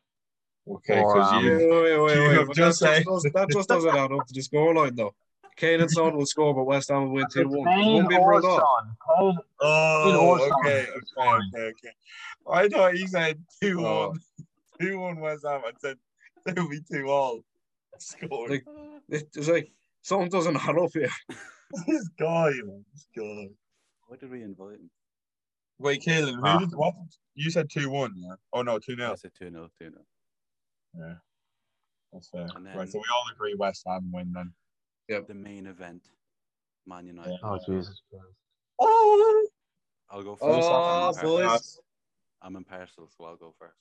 Okay, because um, you, Wait, wait, wait, You wait. have just that, said- just does, that just doesn't add up to the scoreline, though. Kane and Son will score, but West Ham will win 2 1. Kane One being or ruled. Son. Kane, oh, or okay, okay, okay, okay. I thought he said two Oh. one, two one West Ham. I said it'll be two all. Score. Like- It's like something doesn't add up here. *laughs* this guy, man, this guy. Why did we invite him? Wait, Kaelin, who Ah. did what? You said two one, yeah? Oh no, two I said 2 0, 2 0. Yeah, that's fair. Then- right, so we all agree West Ham win then. The main event, Man United. Oh Jesus Christ! Oh, I'll go first. Oh, I'm, impartial. boys. I'm impartial, so I'll go first.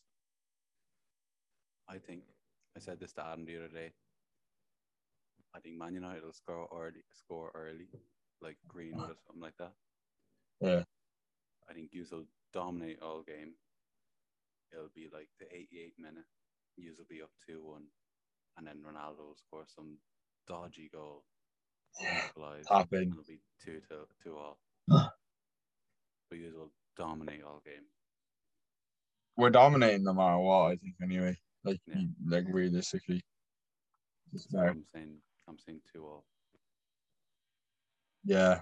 I think I said this to Adam the other day. I think Man United will score early, score early, like Greenwood or something like that. Yeah. I think you will dominate all game. It'll be like the 88 minute. You will be up 2 1. And then Ronaldo will score some dodgy goal. *sighs* Tap in. It'll be 2 to 2 all. but you will dominate all game. we're dominating no matter what. I think anyway. Like, Yeah. like realistically. I'm saying I'm saying 2 all. Yeah.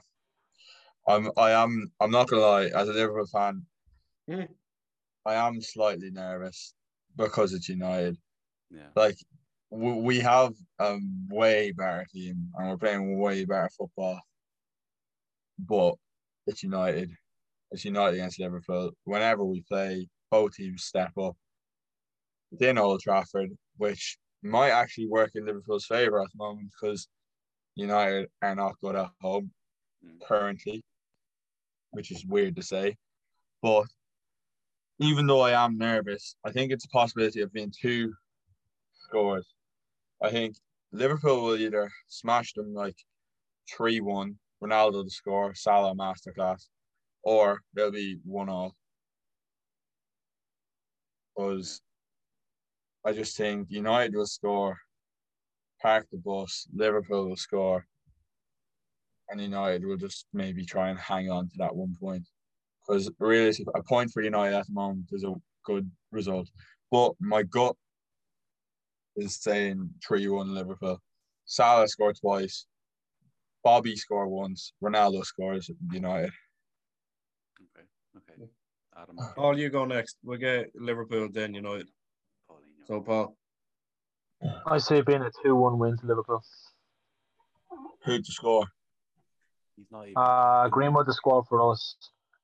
I'm I am I'm not gonna lie, as a Liverpool fan, Hmm. I am slightly nervous because it's United. Yeah. Like we, we have a way better team and we're playing way better football. But it's United. It's United against Liverpool. Whenever we play, both teams step up. Within Old Trafford, which might actually work in Liverpool's favour at the moment because United are not good at home Mm. currently, which is weird to say. But even though I am nervous, I think it's a possibility of being two scores. I think Liverpool will either smash them like 3 1, Ronaldo to score, Salah masterclass, or they'll be 1 all. Because I just think United will score, park the bus, Liverpool will score, and United will just maybe try and hang on to that one point. Because really, a point for United at the moment is a good result. But my gut is saying 3 1 Liverpool. Salah scored twice. Bobby scored once. Ronaldo scores United. Okay. Okay. Adam. Paul, you go next. We'll get Liverpool, then United. Paulinho. So, Paul. I say it being a two one win to Liverpool. Who to score? He's not even. Uh, Greenwood to score for us,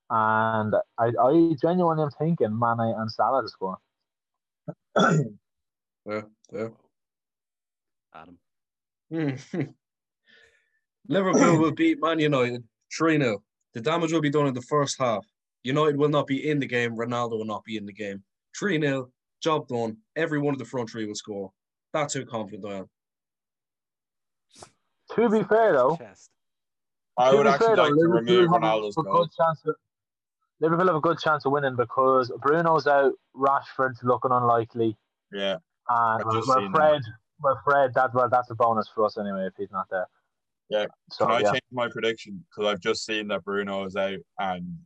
and I, I genuinely am thinking Mane and Salah to score. *clears throat* Yeah, yeah. Adam. Hmm. *laughs* Liverpool will beat Man United 3 0. The damage will be done in the first half. United will not be in the game. Ronaldo will not be in the game. 3 0. Job done. Every one of the front three will score. That's how confident I am. To be fair though, Chest. I would actually fair, though, like to remove have Ronaldo's a goal. good chance of, Liverpool have a good chance of winning because Bruno's out, Rashford's looking unlikely, Yeah. And I've just well, seen Fred, well, Fred, that well, that's a bonus for us anyway if he's not there. Yeah. So Can I yeah, change my prediction? Because I've just seen that Bruno is out, and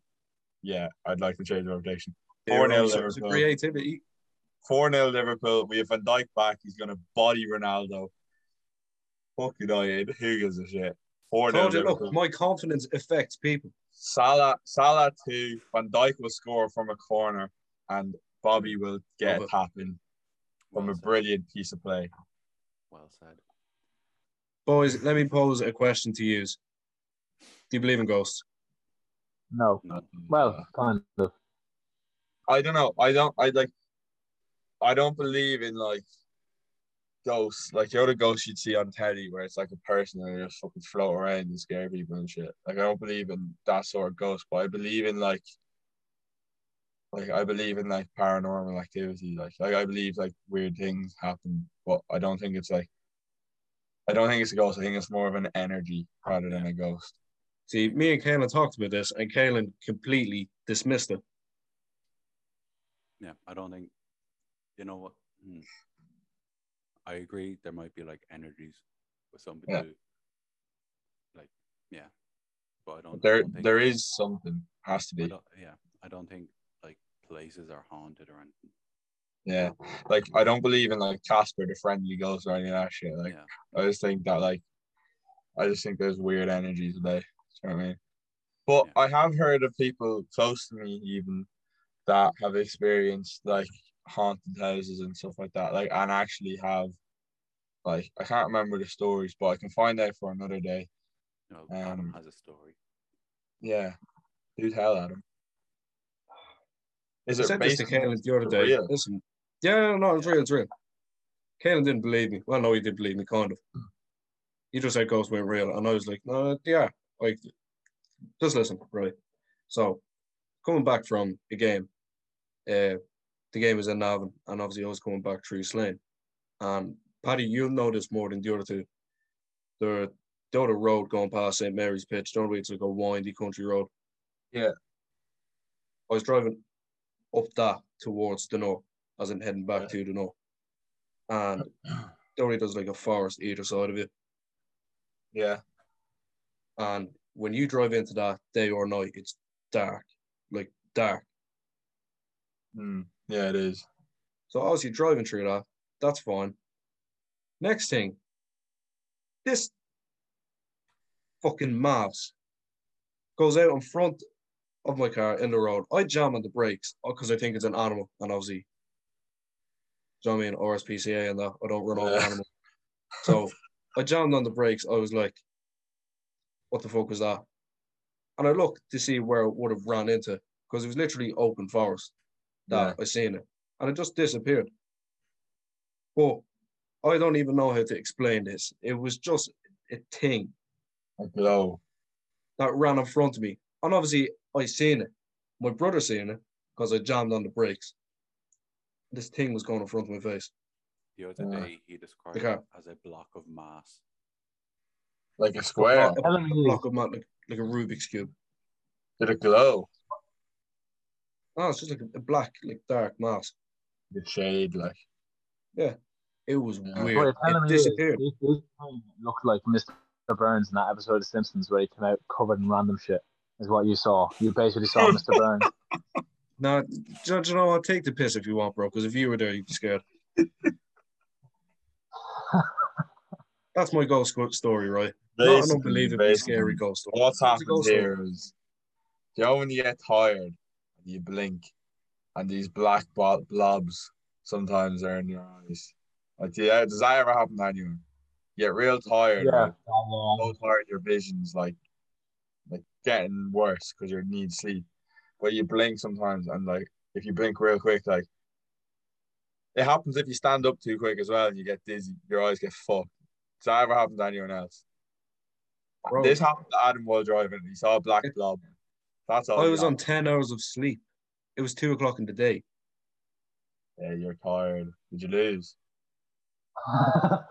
yeah, I'd like to change my prediction. 4 0 Liverpool. creativity. 4 0 Liverpool. We have Van Dijk back. He's going to body Ronaldo. Fuck United. Who gives a shit? 4 0 Told you, Liverpool. look, my confidence affects people. Salah, Salah 2. Van Dijk will score from a corner, and Bobby will get Love a it. tap in from Well a said. brilliant piece of play. Well said. Boys, let me pose a question to you. Do you believe in ghosts? no, No. well, kind of. I don't know. I don't. I like. I don't believe in like ghosts. Like you're the other ghosts you'd see on telly, where it's like a person and they just fucking float around and scare people and shit. Like I don't believe in that sort of ghost, but I believe in like. Like I believe in like paranormal activity. Like, like I believe like weird things happen, but I don't think it's like. I don't think it's a ghost. I think it's more of an energy rather than a ghost. See, me and Kaylin talked about this, and Kaylin completely dismissed it. Yeah, I don't think. You know what? Hmm. I agree. There might be like energies with somebody Yeah. who Yeah, but I don't. I There don't think- there is something has to be. don't, yeah, I don't think like places are haunted or anything. Yeah, like I don't believe in like Casper the friendly ghost or any of that shit. Like yeah, I just think that like I just think there's weird energies today. You know what I mean? But Yeah. I have heard of people close to me even that have experienced like haunted houses and stuff like that. Like and actually have like I can't remember the stories, but I can find out for another day. you know, Adam Um, has a story. Yeah. Do tell Adam. Is I it said this to Kaylin the other day. real? Listen, yeah, no, it's real, it's real. Kaylin didn't believe me. Well, no, he did believe me, kind of. He just said ghosts weren't real, and I was like, no, yeah, like, just listen, right? So, coming back from a game, uh, the game was in Navan, and obviously I was coming back through Slane. And Paddy, you'll know this more than the other two. The the other road going past St Mary's Pitch, don't we? It's like a windy country road. Yeah. I was driving up that towards the north, as in heading back to the north. And Dory does like a forest either side of it. Yeah. And when you drive into that day or night, it's dark, like dark. Hmm. Yeah, it is. So obviously driving through that, that's fine. Next thing, this fucking mass goes out in front of my car uh, in the road. I jam on the brakes uh, because I think it's an animal, and obviously, do you know what I mean? RSPCA and that. I don't run over Yeah. animals. So I jammed on the brakes. I was like, what the fuck was that? And I looked to see where it would have ran into because it was literally open forest that I seen it. And it just disappeared. But I don't even know how to explain this. It was just a thing A glow. that ran in front of me. And obviously I seen it. My brother seen it because I jammed on the brakes. This thing was going in front of my face. The other Yeah. day, he described Okay. it as a block of mass. Like a square. A, Telling a block of mat, like, like a Rubik's cube. Did it glow? No, it's just like a, a black, like dark mass. The shade, like. Yeah. It was Yeah. Weird. It me is disappeared. this, this thing looked like Mr. Burns in that episode of Simpsons where he came out covered in random shit. Is what you saw. You basically saw Mr. *laughs* Burns. Now, do, you- do you know what? Take the piss if you want, bro. Because if you were there, you'd be scared. *laughs* That's my ghost story, right? Not an unbelievably basically, scary ghost story. What's It's a happened ghost here story. is, you know, when you get tired and you blink, and these black bo- blobs sometimes are in your eyes. Like, yeah, does that ever happen to anyone? You get real tired. yeah. right? so tired your vision's like like getting worse because you need sleep. But you blink sometimes and like if you blink real quick, like it happens if you stand up too quick as well and you get dizzy, your eyes get fucked. Does that ever happen to anyone else? Bro, This happened to Adam while driving. He saw a black blob. That's all. I was had. on 10 hours of sleep. It was 2 o'clock in the day. Yeah, you're tired. Did you lose? *laughs*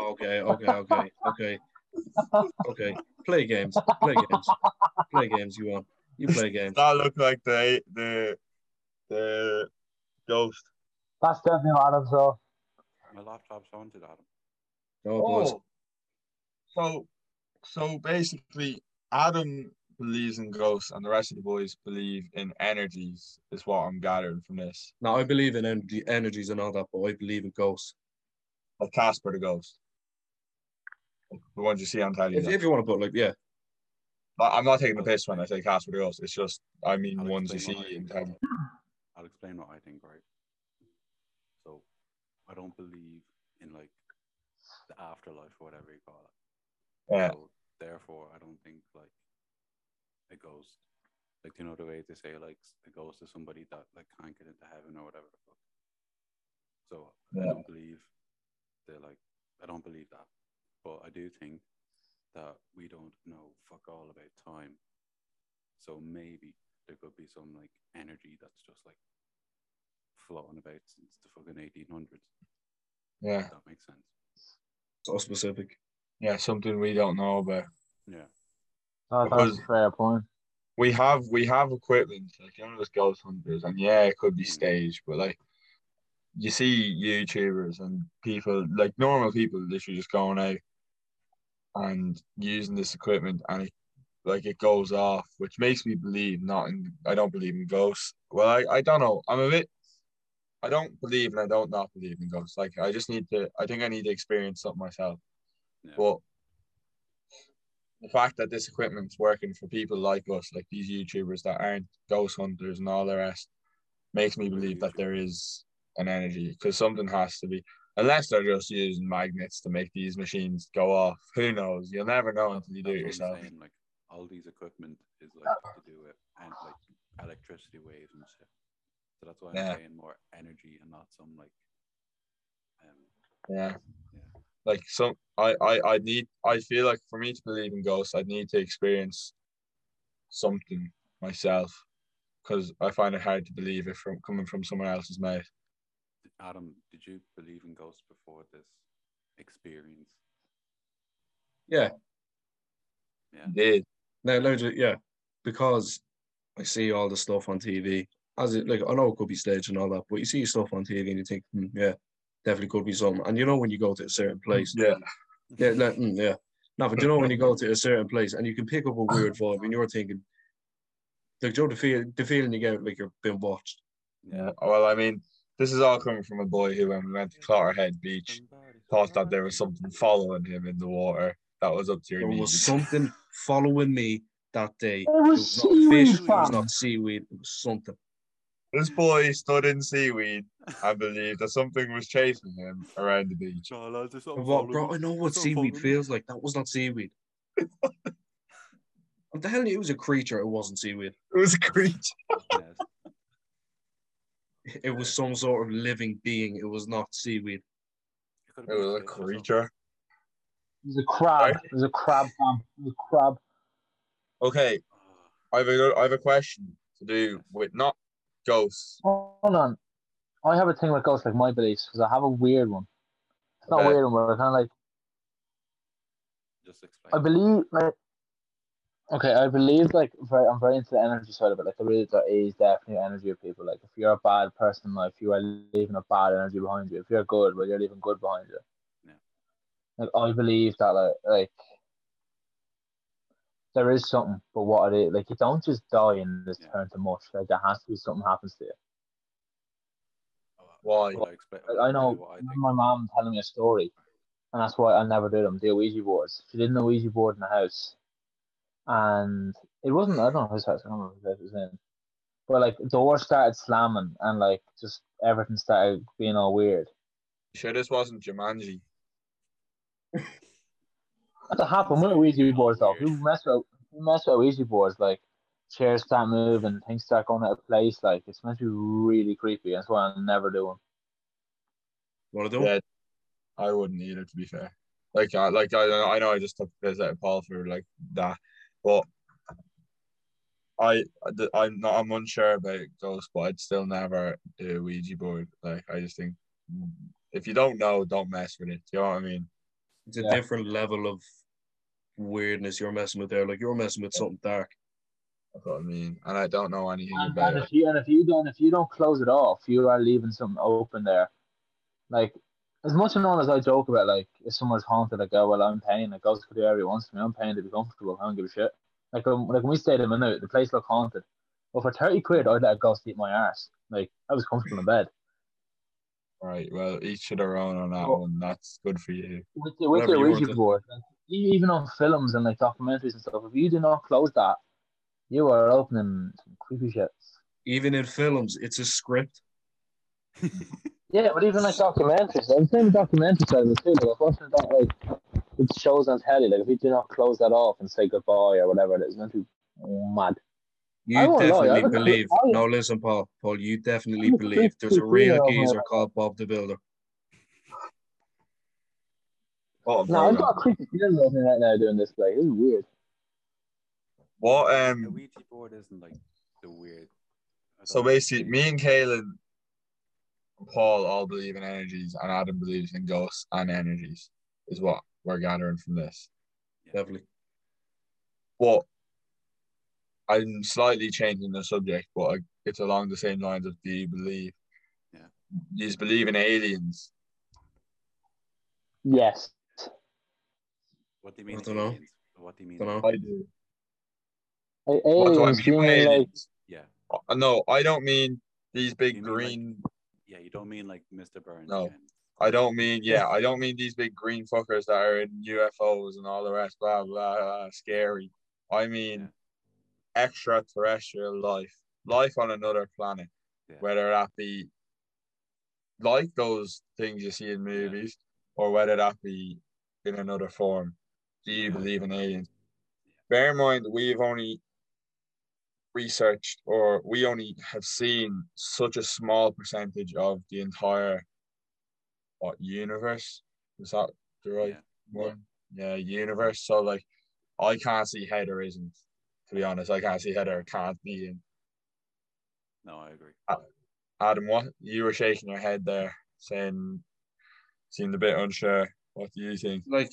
Okay, okay, okay, okay. Okay. Play games. Play games. Play games, you want. You play games. That looked like the the the ghost. That's definitely what Adam saw. My laptop's haunted, Adam. Oh, boys. Oh, so so basically, Adam believes in ghosts, and the rest of the boys believe in energies. Is what I'm gathering from this. Now, I believe in energy, energies and all that, but I believe in ghosts. Like Casper the ghost, the ones you see on telly. If, if you want to put, like, yeah. I- I'm not taking the piss when I say Casper the ghost. It's just I mean I'll ones you explain what I see in think. telly. I'll explain what I think, right? So, I don't believe in like the afterlife or whatever you call it. Yeah, So, therefore, I don't think like a ghost, like you know the way they say like a ghost is somebody that like can't get into heaven or whatever the fuck. So I don't believe they're like I don't believe that, but I do think that we don't know fuck all about time. So maybe there could be some like energy that's just like floating about since the fucking 1800s. yeah, If that makes sense. So specific. yeah. Something we don't know about. Yeah. Oh, that's a fair point. we have we have equipment like you know there's ghost hunters and yeah it could be Mm. staged but like you see YouTubers and people like normal people literally just going out and using this equipment and it like it goes off, which makes me believe not in. I don't believe in ghosts. Well, I, I don't know. I'm a bit. I don't believe and I don't not believe in ghosts. Like I just need to. I think I need to experience something myself. Yeah. But the fact that this equipment's working for people like us, like these YouTubers that aren't ghost hunters and all the rest, makes me believe that there is an energy because something has to be. Unless they're just using magnets to make these machines go off. Who knows? You'll never know until you do it That's what I'm yourself. saying, Like all these equipment is like to do with and like electricity waves and shit. So that's why I'm Yeah. saying more energy and not some like um Yeah. Yeah. Like some I, I I need I feel like for me to believe in ghosts I'd need to experience something myself because I find it hard to believe it from coming from someone else's mouth. Adam, did you believe in ghosts before this experience? Yeah. Yeah. Did No, no, ju- yeah, because I see all the stuff on TV. As it like, I know it could be staged and all that, but you see stuff on TV and you think, hmm, yeah, definitely could be something. And you know when you go to a certain place, yeah yeah, like, mm, yeah. No, but you know when you go *laughs* to a certain place and you can pick up a weird vibe, and you're thinking, like, Joe, the feel the feeling you get like you're being watched. yeah. Well, I mean, this is all coming from a boy who, when we went to Clogherhead Beach, thought that there was something following him in the water that was up to your There was something following me that day. It It was was not fish. seaweed, It was not seaweed. It was something. This boy stood in seaweed I believed that something was chasing him around the beach. Oh, lads, What, following bro? me. I know what There's seaweed following me. feels like. That was not seaweed. I'm telling you, it was a creature. It wasn't seaweed. It was a creature. Yes. It was some sort of living being. It was not seaweed. It could have It been was a fish or something. creature. It was a crab. It was a crab, fam. It was a crab. Okay, Oh, I have a I have a question to do with not ghosts. Hold on. I have a thing with ghosts, like my beliefs, because I have a weird one. It's not Okay. weird one, but I kind of like. just explain. I believe like okay, I believe like very I'm very into the energy side of it. Like I believe there is definitely energy of people. Like if you're a bad person like life, you are leaving a bad energy behind you. If you're good, well you're leaving good behind you. Yeah. Like I believe that like like there is something, but what it is like you don't just die and just Yeah. turn to mush. Like there has to be something happens to you. Oh, Why? I'll explain- Like, I'll I know tell you what I my mom telling me a story, and that's why I never did them. The Ouija boards. She did an Ouija board in the house, and it wasn't. I don't know whose house. I don't remember whose house it was in. But like doors started slamming, and like just everything started being all weird. Sure, this wasn't Jumanji. *laughs* That's what happened with Ouija boards though. If you mess with if you mess with Ouija boards, like chairs start moving, things start going out of place. Like it's meant to be really creepy. That's why I'm never do them. Want to do? Yeah, I wouldn't either. To be fair, like I like I I know I just took the piss out of Paul for like that, but I I'm not I'm unsure about ghosts, but I'd still never do a Ouija board. Like I just think if you don't know, don't mess with it. Do you know what I mean? It's a Yeah. different level of weirdness you're messing with there. Like you're messing with something dark. That's what I mean. And I don't know anything And, about and it. if you and if you don't if you don't close it off, you are leaving something open there. Like as much and all as I joke about, like if someone's haunted, like oh well, I'm paying. Like goes to do whatever he wants to me. I'm paying to be comfortable. I don't give a shit. Like um, like when we stayed in a Minute, the place looked haunted. But for thirty quid, I'd let a ghost eat my ass. Like I was comfortable in bed. Right. Well, each to their own on that Well- one. That's good for you. With the, with Whatever the you Ouija want board, like, even on films and like documentaries and stuff, if you do not close that, you are opening some creepy shit. Even in films, it's a script. *laughs* Yeah, but even like documentaries, I'm saying the documentary side of it too. Like, I was watching that like it shows on telly. Like if you do not close that off and say goodbye or whatever it is, it's meant to be mad. You won't lie, definitely believe. I- No, listen, Paul. Paul, you definitely believe there's a real creature, geezer man. called Bob the Builder. Oh, No, I've bro. got a creepy feeling about me right now doing this play. This is weird. What A um Ouija board isn't like the weird. So basically, me and Kaylin, Paul all believe in energies, and Adam believes in ghosts and energies, is what we're gathering from this. Definitely. But I'm slightly changing the subject, but I- it's along the same lines of do you believe? Yeah. Do you believe in aliens? Yes. What do you mean? I don't know. aliens? What do you mean? Don't know. I do. Like, What do I aliens, mean you by mean like aliens? Yeah, Uh, No, I don't mean these big You mean like- green. Yeah. You don't mean like Mr. Burns No. I don't mean yeah. *laughs* I don't mean these big green fuckers that are in UFOs and all the rest. Blah blah. blah scary. I mean Yeah. extraterrestrial life, life on another planet, Yeah. whether that be like those things you see in movies, or whether that be in another form. Do you Yeah. believe in aliens? Bear in mind we've only researched or we only have seen such a small percentage of the entire what universe? Is that the right Yeah. one yeah universe. So like i can't see how there isn't to be honest. I can't see how there can't be in No, I agree. adam what you were shaking your head there saying seemed a bit unsure. What do you think? Like,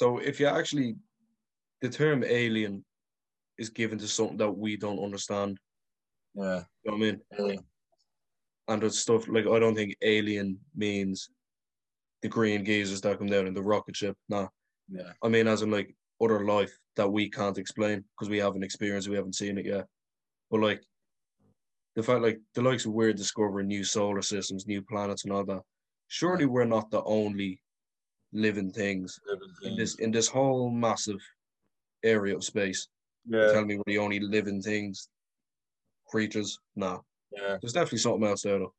so if you actually, the term alien is given to something that we don't understand. yeah You know what I mean? yeah And it's stuff like I don't think alien means the green geezers that come down in the rocket ship. Nah, yeah I mean as in like other life that we can't explain because we haven't experienced, we haven't seen it yet. But like the fact, like the likes of we're discovering new solar systems, new planets, and all that. Surely we're not the only living things living in this in this whole massive area of space. Yeah Tell me we're the only living things, creatures. Nah, yeah there's definitely something else out there though.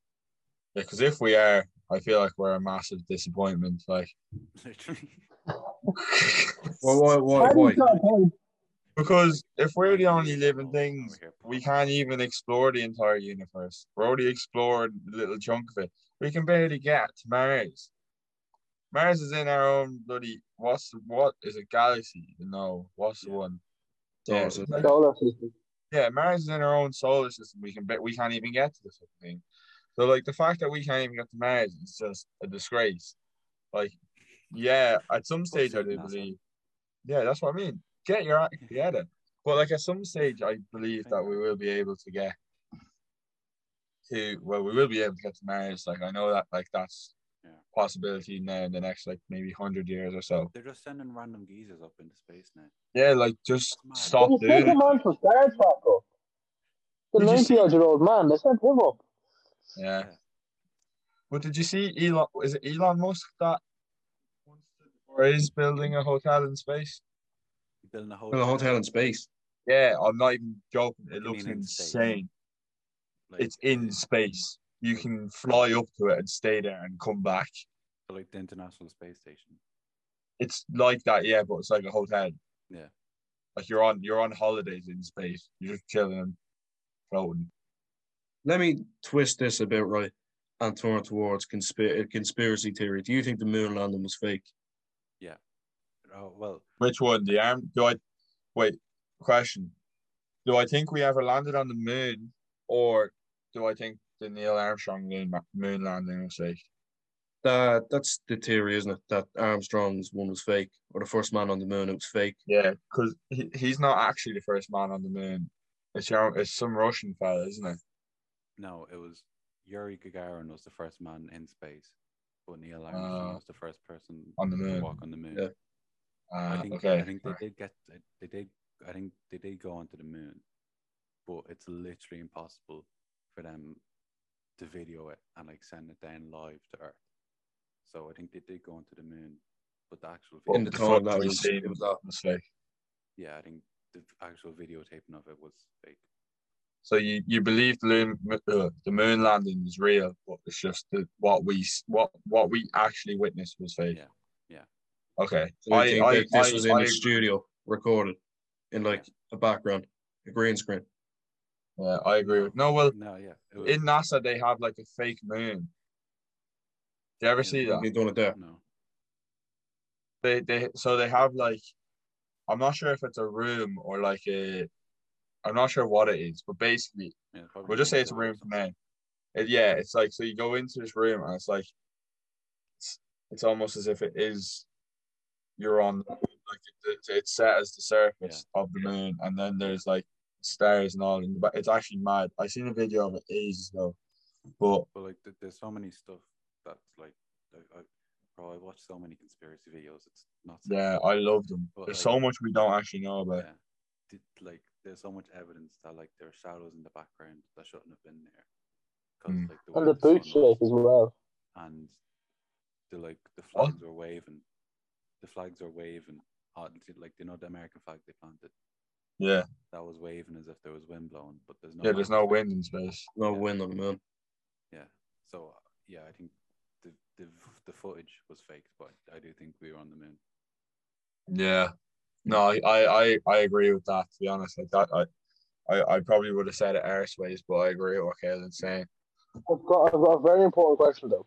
because if we are i feel like we're a massive disappointment like Literally. *laughs* Well, why, why, why? you not think- Because if we're the only living things, Over here, Paul. we can't even explore the entire universe. We're already explored a little chunk of it. We can barely get to Mars. Mars is in our own bloody what's the, what is it galaxy? No, what's the one? Solar Yeah, system. Solar system. yeah, Mars is in our own solar system. We can bet we can't even get to the thing. So like the fact that we can't even get to Mars is just a disgrace. Like, yeah, at some stage I do believe. Yeah, that's what I mean. Get your act together. But like at some stage I believe that we will be able to get to well, we will be able to get to Mars. Like I know that like that's Yeah. Possibility now in the next like maybe hundred years or so. They're just sending random geezers up into space now. Yeah, like just That's mad. stop They sent doing the it. man from Star Trek up. The Did you see- 90 year old man, they sent him up. Yeah. Yeah. But did you see Elon? Is it Elon Musk that wants to, or is building a hotel in space? Building a whole Well, a hotel in space. Yeah, I'm not even joking. It looks mean in insane. Like, It's in space. You can fly up to it and stay there and come back. like the International Space Station. It's like that, yeah, but it's like a hotel. Yeah. Like you're on you're on holidays in space. You're just chilling and floating. Let me twist this a bit right and turn towards consp- uh, conspiracy theory. Do you think the moon landing was fake? Yeah. Oh well, Which one? The arm? Do I wait? Question: Do I think we ever landed on the moon, or do I think the Neil Armstrong moon, moon landing was fake? That that's the theory, isn't it? That Armstrong's one was fake, or the first man on the moon it was fake. Yeah, because he, he's not actually the first man on the moon. It's your, it's some Russian fella, isn't it? no, it was Yuri Gagarin was the first man in space, but Neil Armstrong Uh, was the first person on the to moon. walk on the moon. Yeah. I Uh, think okay. I think they did get they did I think they did go onto the moon, but it's literally impossible for them to video it and like send it down live to Earth. So I think they did go onto the moon, but the actual video, In the The time that we was, seen it was that. was yeah, I think the actual videotaping of it was fake. So you, you believe the moon, uh, the moon landing is real, but it's just that what we what what we actually witnessed was fake. Yeah, yeah. Okay. So I, think that this I- was in I- a studio recorded in like a background, a green screen. Yeah, I agree with. No, well, No, yeah, was, in NASA they have like a fake moon. Do you ever see that? You done it there. no, They they so they have like, I'm not sure if it's a room or like a, I'm not sure what it is, but basically yeah, we'll just say it's a room for something. now. It, yeah, it's like so you go into this room and it's like, it's, it's almost as if it is, you're on like it, it's- it's set as the surface of the moon, and then there's like stars and all, but it's actually mad. I seen a video of it ages ago, but But like, there's so many stuff that's like, I, I, bro, I watch so many conspiracy videos. It's not. yeah, I love them. But, There's like- so much we don't actually know about. Yeah. did, like there's so much evidence that like there are shadows in the background that shouldn't have been there. Because Mm. like the And way the boot sun was shape as well. and the like the flags were waving. The flags are waving. Like you know the American flag they planted Yeah, that was waving as if there was wind blowing, but there's no yeah. There's no wind in space. No Yeah. wind on the moon. Yeah. So uh, yeah, I think the the the footage was faked, but I do think we were on the moon. Yeah. No, I, I, I, I agree with that. To be honest, like that, I, I, I probably would have said it airspace, but I agree with what Kaylin's saying. I've got, I've got a very important question though.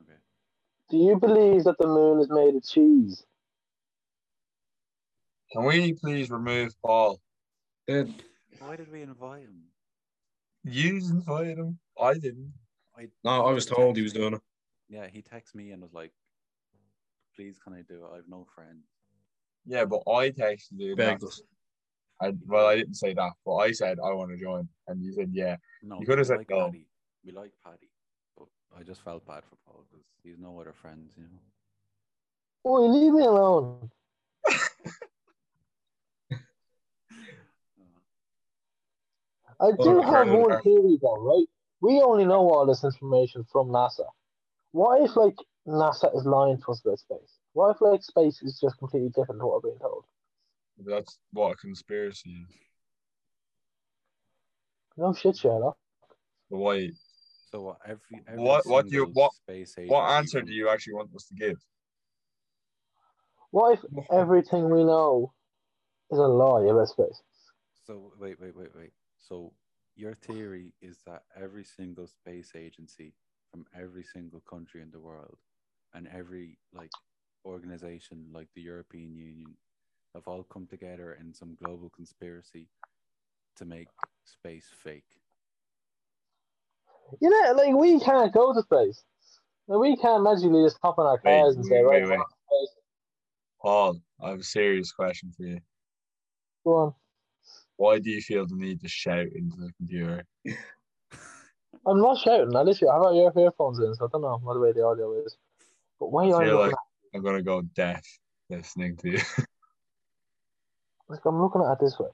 Okay. Do you believe that the moon is made of cheese? Can we please remove Paul? They- Why did we invite him? You invited him. I didn't. I no, I was told he was doing it. Yeah, he texted me and was like, "Please, can I do it? I have no friends." Yeah, but I texted you. Begged us. I, well, I didn't say that, but I said I want to join, and you said yeah. No, You could have we said like no. Paddy. We like Paddy, but I just felt bad for Paul because he's no other friends, you know. Boy, leave me alone. *laughs* I do Oh, have right. one theory though, right? We only know all this information from NASA. What if like NASA is lying to us about space? What if like space is just completely different to what we're being told? That's what a conspiracy is. No shit, Sherlock. But why? so what? Every, every What- what do you- what- space What answer do you actually want us to give? What if everything we know is a lie about space? So wait, wait, wait, wait. So your theory is that every single space agency from every single country in the world and every like organization like the European Union have all come together in some global conspiracy to make space fake. You know, like we can't go to space. Like, we can't magically just hop on our Wait, cars and say, wait, right, wait. we're off to space. Paul, I have a serious question for you. Go on. Why do you feel the need to shout into the computer? *laughs* I'm not shouting. I literally have our earphones in, so I don't know what the way the audio is. But why I are you feel like I'm gonna go deaf listening to you. at *laughs* like I'm looking at it this way?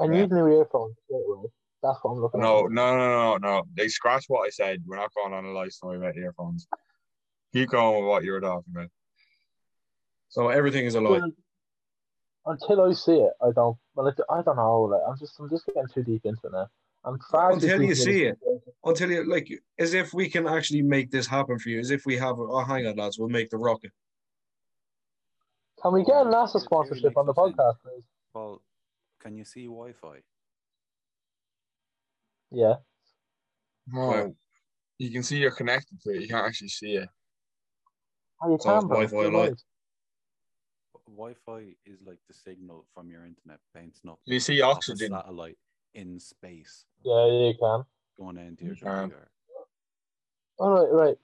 I Yeah. need new earphones straight away. That's what I'm looking No, at. no, no, no, no. They scratch what I said. We're not going on a live story about earphones. Keep going with what you were talking about. So everything is a lie. Until I see it, I don't. Well, like, I don't know. Like, I'm just, I'm just getting too deep into it now. I'm far Until deep you into see it. Until you like, as if we can actually make this happen for you. As if we have. Oh, hang on, lads, we'll make the rocket. Can we get a NASA sponsorship on the makes no sense. podcast, please? Well, can you see Wi-Fi? Yeah. No, Where? you can see you're connected to it. You can't actually see it. Oh, you So can, it's. Wi-Fi You're light. Right. Wi-Fi is like the signal from your internet bouncing up. You see off a oxygen? satellite in space Yeah, you can. going into your You computer. All right, right.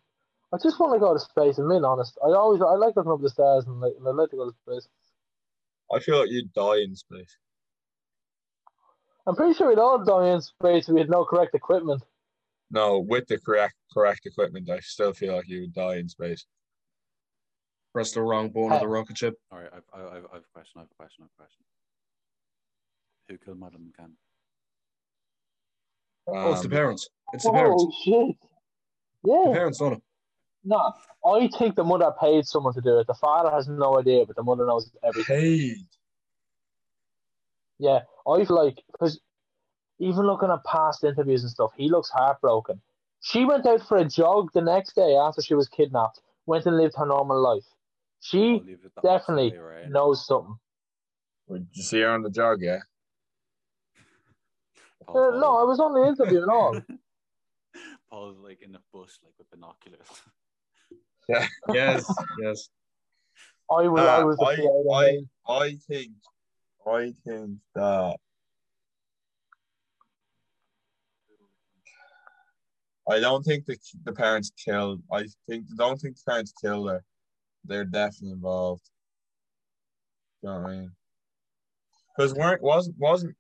I just want to go to space. I'm being honest. I always, I like looking up the stars and like, and I like to go to space. I feel like you'd die in space. I'm pretty sure we'd all die in space if we had no correct equipment. No, with the correct correct equipment, I still feel like you would die in space. Press the wrong button of the rocket ship. All right, I've, I've, I've I've a question. I have a question. I have a question. Who killed Madeleine McCann? oh, it's the Um, parents. It's the parents. Oh shit! The Yeah, parents done it. no. I think the mother paid someone to do it. The father has no idea, but the mother knows everything. Paid. Yeah, I feel like because even looking at past interviews and stuff, he looks heartbroken. She went out for a jog the next day after she was kidnapped. Went and lived her normal life. I'll She leave it the definitely opposite way around. knows something. Did you see her on the jog? Yeah. *laughs* Uh, Paul- no, I was on the interview and all. *laughs* Paul's like in a bush, like with binoculars. *laughs* yeah. Yes, yes. I was, I Uh, was I- I- I think, I think that I don't think the the parents killed. I think don't think the parents killed her. They're definitely involved. You know what I mean? Because weren't wasn't wasn't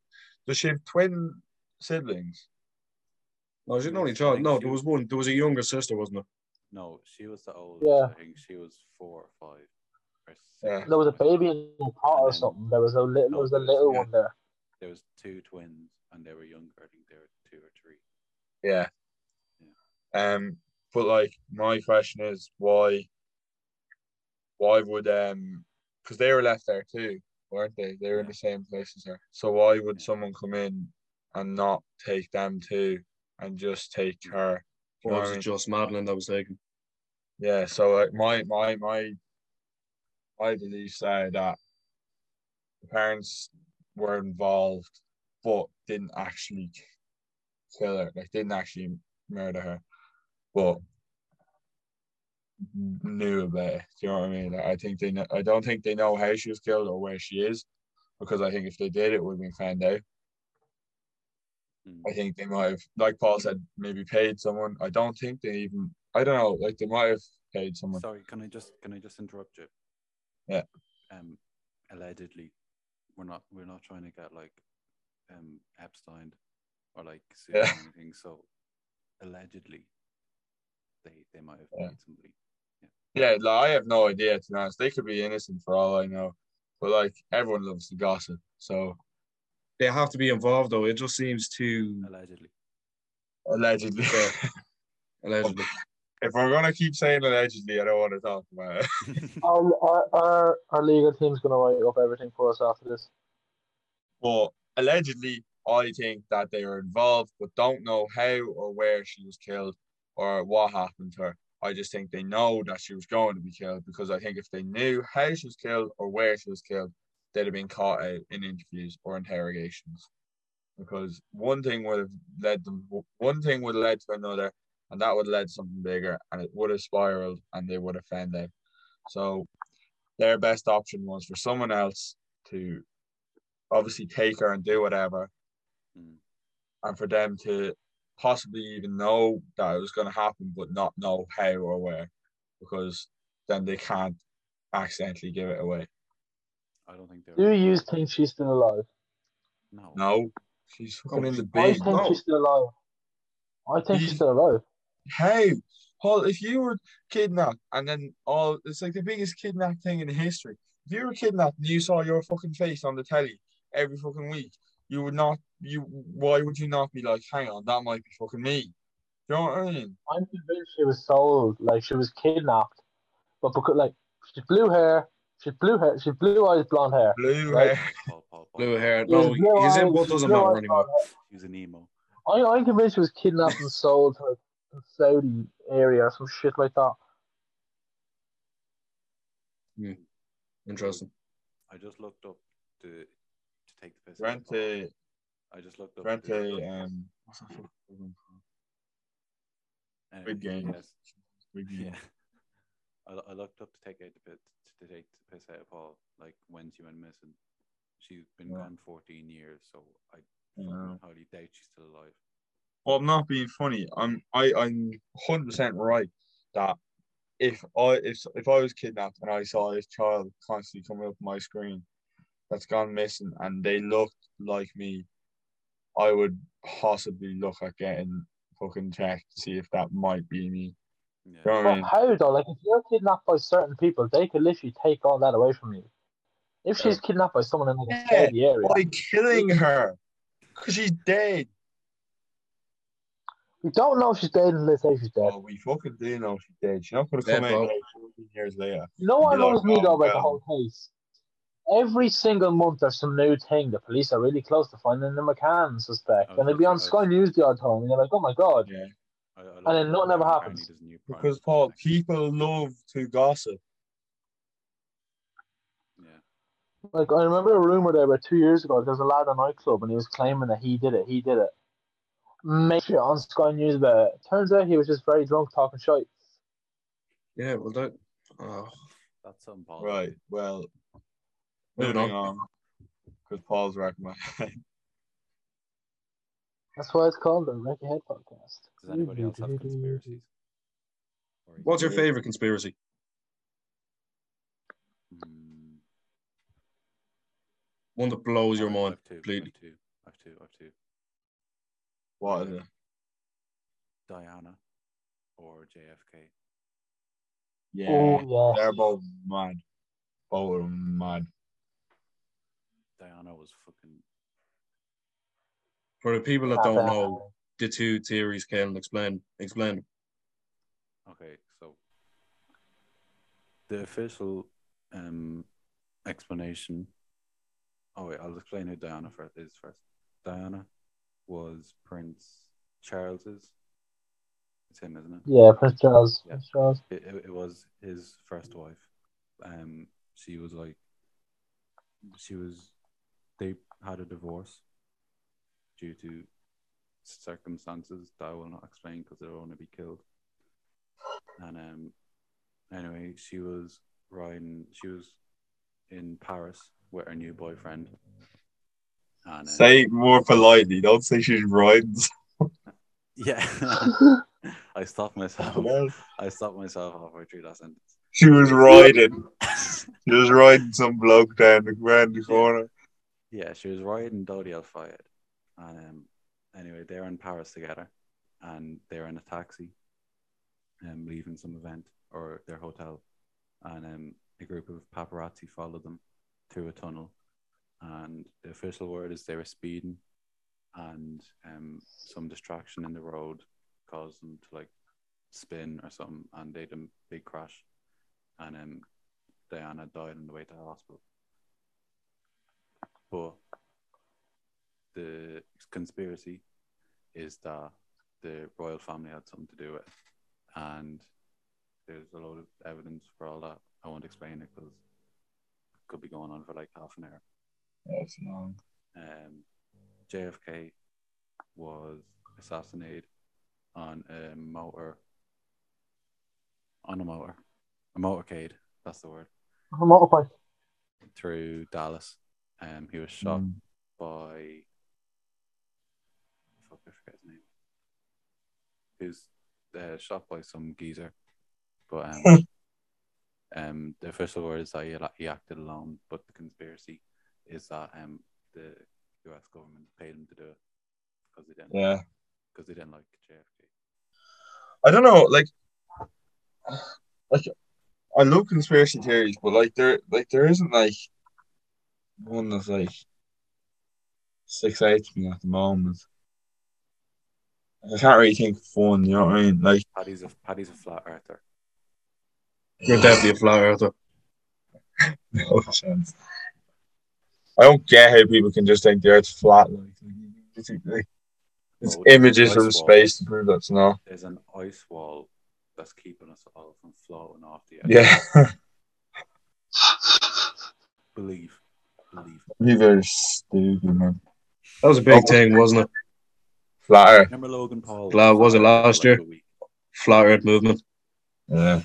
does she have twin siblings? No, she's an only child. No, there was one. There was a younger sister, wasn't there? no, she was the oldest. Yeah. I think she was four or five. or six. Yeah. There was a baby in the pot or something. There was a little. There was a little Yeah. one there. There was two twins, and they were younger. I think they were two or three. Yeah. Um, but like my question is why? Why would um? Because they were left there too, weren't they? They were in the same place as her. So why would someone come in and not take them too, and just take her? You know Or was I it mean? just Madeleine that was taken? Yeah. So like my my my my beliefs are that the parents were involved, but didn't actually kill her. Like didn't actually murder her, but knew about it. Do you know what I mean? Like, I think they. Know, I don't think they know how she was killed or where she is, because I think if they did, it would have been found out. Mm. I think they might have, like Paul said, maybe paid someone. I don't think they even. I don't know. Like they might have paid someone. Sorry, can I just can I just interrupt you? Yeah. Um, allegedly, we're not we're not trying to get like, um, Epstein, or like Yeah. or anything. So, allegedly, they they might have Yeah. paid somebody. Yeah, like, I have no idea to be honest. They could be innocent for all I know, but like everyone loves to gossip. So They have to be involved though. It just seems too Allegedly. allegedly, Yeah. *laughs* allegedly. if we're gonna keep saying allegedly, I don't want to talk about it. Our, our, our, our legal team's going to write up everything for us after this. Well, allegedly, I think that they are involved, but don't know how or where she was killed or what happened to her. I just think they know that she was going to be killed because I think if they knew how she was killed or where she was killed, they'd have been caught out in interviews or interrogations. Because one thing would have led them, one thing would have led to another, and that would have led to something bigger, and it would have spiraled, and they would have found out. So their best option was for someone else to obviously take her and do whatever, Mm. and for them to possibly even know that it was going to happen, but not know how or where, because then they can't accidentally give it away. I don't think they're. Do you think she's still alive? No. No, she's fucking in the bin. I think no. she's still alive. I think she's still alive. Hey, Paul, if you were kidnapped and then all, it's like the biggest kidnapped thing in history. If you were kidnapped and you saw your fucking face on the telly every fucking week, you would not, you, why would you not be like, hang on, that might be fucking me? You know what I mean? I'm convinced she was sold, like she was kidnapped, but because like she had blue hair, she had blue hair, she had blue eyes, blonde hair. Blue Right. hair. Blue hair. She was No, blue his eyes, input she doesn't was matter anymore. He's an emo. I, I'm convinced she was kidnapped and sold to a Saudi area or some shit like that. Hmm. Interesting. I just looked up to to take the piss. out of Went Paul. to, I just looked up. to, um, what's that fucking program Big game. Yes. Big game. Yeah. *laughs* I, I looked up to take out the pit to take the piss out of Paul, like when she went missing. She's been Yeah. gone 14 years, so I Yeah. highly doubt she's still alive. Well, I'm not being funny. I'm I I'm hundred percent right that if I if if I was kidnapped and I saw this child constantly coming up my screen that's gone missing and they looked like me, I would possibly look at getting fucking checked to see if that might be me. Yeah. You know what I But mean? how though? Like if you're kidnapped by certain people, they could literally take all that away from you. If she's kidnapped by someone in like a Yeah, Saudi area, By killing her, because she's dead. we don't know if she's dead until they say she's dead. Oh, we fucking do know she's dead. She's not gonna Dead, come out like 14 years later. You know what annoys me oh, though about the whole case? Every single month there's some new thing. The police are really close to finding the McCann suspect. Oh, and they'd be on that's- Sky News the odd time and you're like, oh my god. Yeah. I, I And then nothing ever happens. Because Paul, people love to gossip. Yeah. Like I remember a rumor there about two years ago. There was a lad at a nightclub and he was claiming that he did it. He did it. Make sure on Sky News about it. Turns out he was just very drunk talking shit. Yeah, well, that. Oh, That's some Paul. Right. Well, Moving moving on. Because Paul's wrecking my *laughs* head. That's why it's called the Wreck Your Head podcast. Does anybody else have conspiracies? What's your favorite conspiracy? Hmm, One that blows your I've mind two, completely. I've two. I've two. I've two. What is it? Diana or JFK. Yeah. Oh yeah. They're both mad. both of them mad. Diana was fucking. For the people that don't know the two theories, Kalen, explain explain. Okay, so the official um explanation. Oh wait, I'll explain who Diana first is first. Diana was Prince Charles's. It's him, isn't it? Yeah, Prince Charles. Yeah. Prince Charles. It, it, it was his first wife. Um, she was like, she was, they had a divorce due to circumstances that I will not explain because they'll only be killed. And um, anyway, she was riding. She was in Paris with her new boyfriend. And, uh, Say more politely. Don't say she's riding. *laughs* yeah. *laughs* I stopped myself. I stopped myself halfway through that sentence. She was riding. She was riding some bloke down the, round the corner. Yeah, she was riding Dodi Al Fayed. And um, anyway, they're in Paris together and they're in a taxi um, leaving some event or their hotel. And um, a group of paparazzi followed them through a tunnel. And the official word is they were speeding and um, some distraction in the road caused them to like spin or something and they had a big crash. And um, Diana died on the way to the hospital. But the conspiracy is that the royal family had something to do with it. And there's a lot of evidence for all that. I won't explain it because it could be going on for like half an hour. That's long. Um, JFK was assassinated on a motor, on a motor, a motorcade. That's the word. A motorbike. Through Dallas. Um, he was shot Mm. by fuck, I forget his name. He was uh, shot by some geezer, but um, *laughs* um, the official word is that he, he acted alone. But the conspiracy is that um, the U.S. government paid him to do it because they didn't Yeah. because they didn't like JFK. I don't know, like, *sighs* like I love conspiracy theories, but like there, like there isn't like one that's like six eight to me at the moment. I can't really think of one. You know what I mean? Like, Paddy's a Paddy's a flat earther. You're definitely a flat earther. *laughs* no chance. I don't get how people can just think the Earth's flat. Like, it's, like, it's Well, there's images ice from space to prove that's not. There's an ice wall that's keeping us all from floating off the earth. Yeah, *laughs* Believe, believe. you are stupid, man. That was a big Oh. thing, wasn't it? Flat Earth. Remember Logan Paul? Glad- was it last for year? a. Flat Earth movement. Yeah,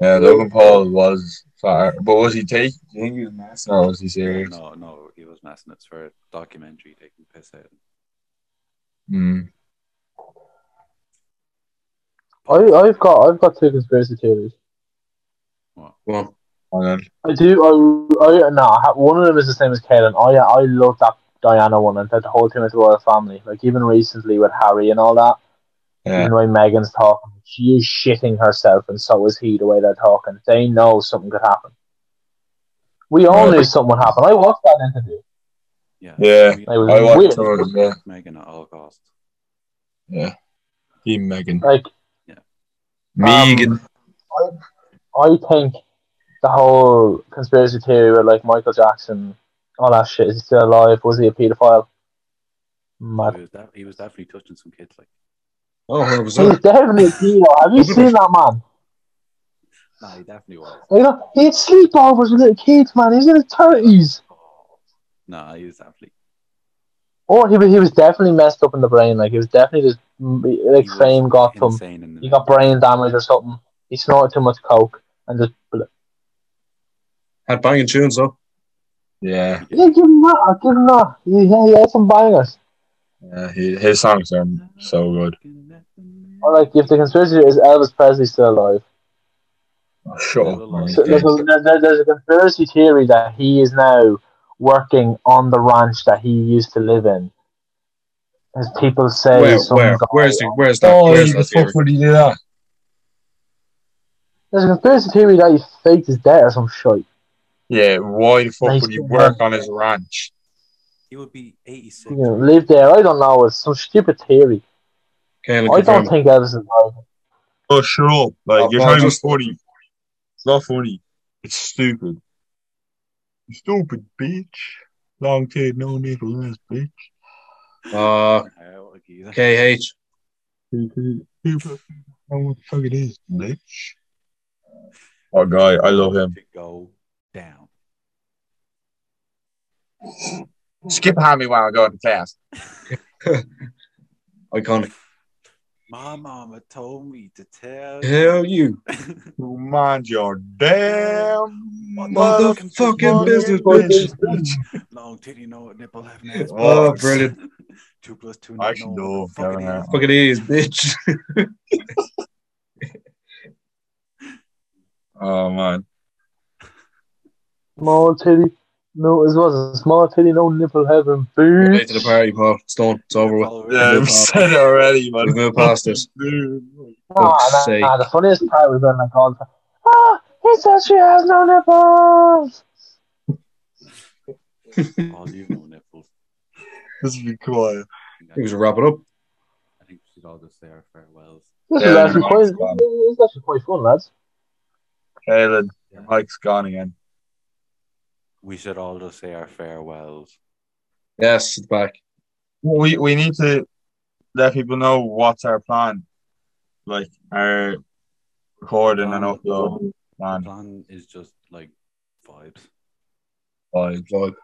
yeah. Logan Paul was flat Earth, but was he taking? Do you think he was messing or was he serious? No, no, he was messing. It's for a documentary taking piss out. of him. Mm. I, I've got I've got two conspiracy theories. What? Go on. I do. I, I no. I ha- One of them is the same as Kaden. I oh, I love that Diana one and that the whole thing with the royal family. Like even recently with Harry and all that. Yeah, Even the way Meghan's talking, she is shitting herself, and so is he. The way they're talking, they know something could happen. We all Yeah. knew something would happen. I watched that interview. Yeah. Yeah. We- It was I watched weird. some of them. Yeah, Meghan at all costs. yeah. Team Meghan. Um, like Meghan. I think the whole conspiracy theory with like Michael Jackson, all that shit is he still alive. Was he a paedophile? He was, def- he was definitely touching some kids. Like, Oh, 100%. He's definitely a pedo. Have you seen that man? nah, he definitely was. You know, he had sleepovers with little kids, man. He's in his thirties. Nah, he was definitely. Or he was, he was definitely messed up in the brain. Like he was definitely just like he fame got to him. insane in the He got brain damage or something. He snorted too much coke and just Had banging tunes, though. Yeah, yeah, give him that. Give him that. He, he had some bangers. yeah. He, his songs are so good. Or like if the conspiracy is Elvis Presley still alive. Oh, shut up. So there's, a, there's a conspiracy theory that he is now working on the ranch that he used to live in. As people say, Where, some where, guy- where's the, where's that? Oh, where's the that theory? fuck would he do that? there's a conspiracy theory that he faked his death or some shit. Yeah, why the fuck Nice would he work on his ranch? He would be 86. You know, live there. I don't know. It's some stupid theory. Kane I don't think Elvis is right. Oh, shut up! Like Oh, you're well, trying to be funny. It's not funny. It's stupid. You Stupid bitch. Long tail, no nipple ass bitch. Uh, How. KH. Stupid. Stupid. Oh, what the fuck it is, bitch. *laughs* Oh, guy, I love him. To go down. Skip behind me while I go to class. *laughs* Iconic. My mama told me to tell Hell you. You *laughs* mind your damn Motherfucking business, bitch. Long titty, no nipple, have an *laughs* ass. Oh, box. brilliant. two plus two. I actually no, know fuck it is. Fuck it is, bitch. Oh man. Small titty. No, it was a small titty. No nipple heaven. Late Bitch. to the party, Paul. It's done. It's over with. Follow it. Yeah, we said it already, man. We've moved past this. *laughs* Ah, fuck's nah, sake. nah, the funniest part was when I called her. Ah, he says she has no nipples. *laughs* All you know nipples. Just be quiet. I think we should wrap it up. I think we should all just say our farewells. This Yeah, is actually quite. it's fun. Actually quite fun, lads. Caleb, your mic's gone again. We should all just say our farewells. Yes, it's back. We we need to let people know what's our plan. Like our recording and upload The plan. plan is just like vibes. Vibe, vibe.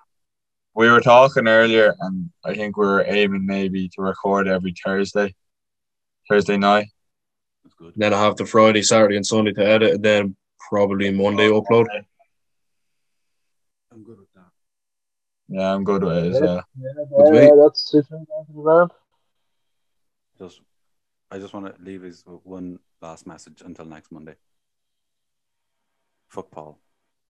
We were talking earlier and I think we were aiming maybe to record every Thursday. Thursday night. That's good. Then I have the Friday, Saturday, and Sunday to edit, and then probably Monday oh, upload. I'm good with that. Yeah, I'm good with it as well. Yeah, Good yeah, mate. that's it. Just, I just want to leave us with one last message until next Monday. Fuck Paul.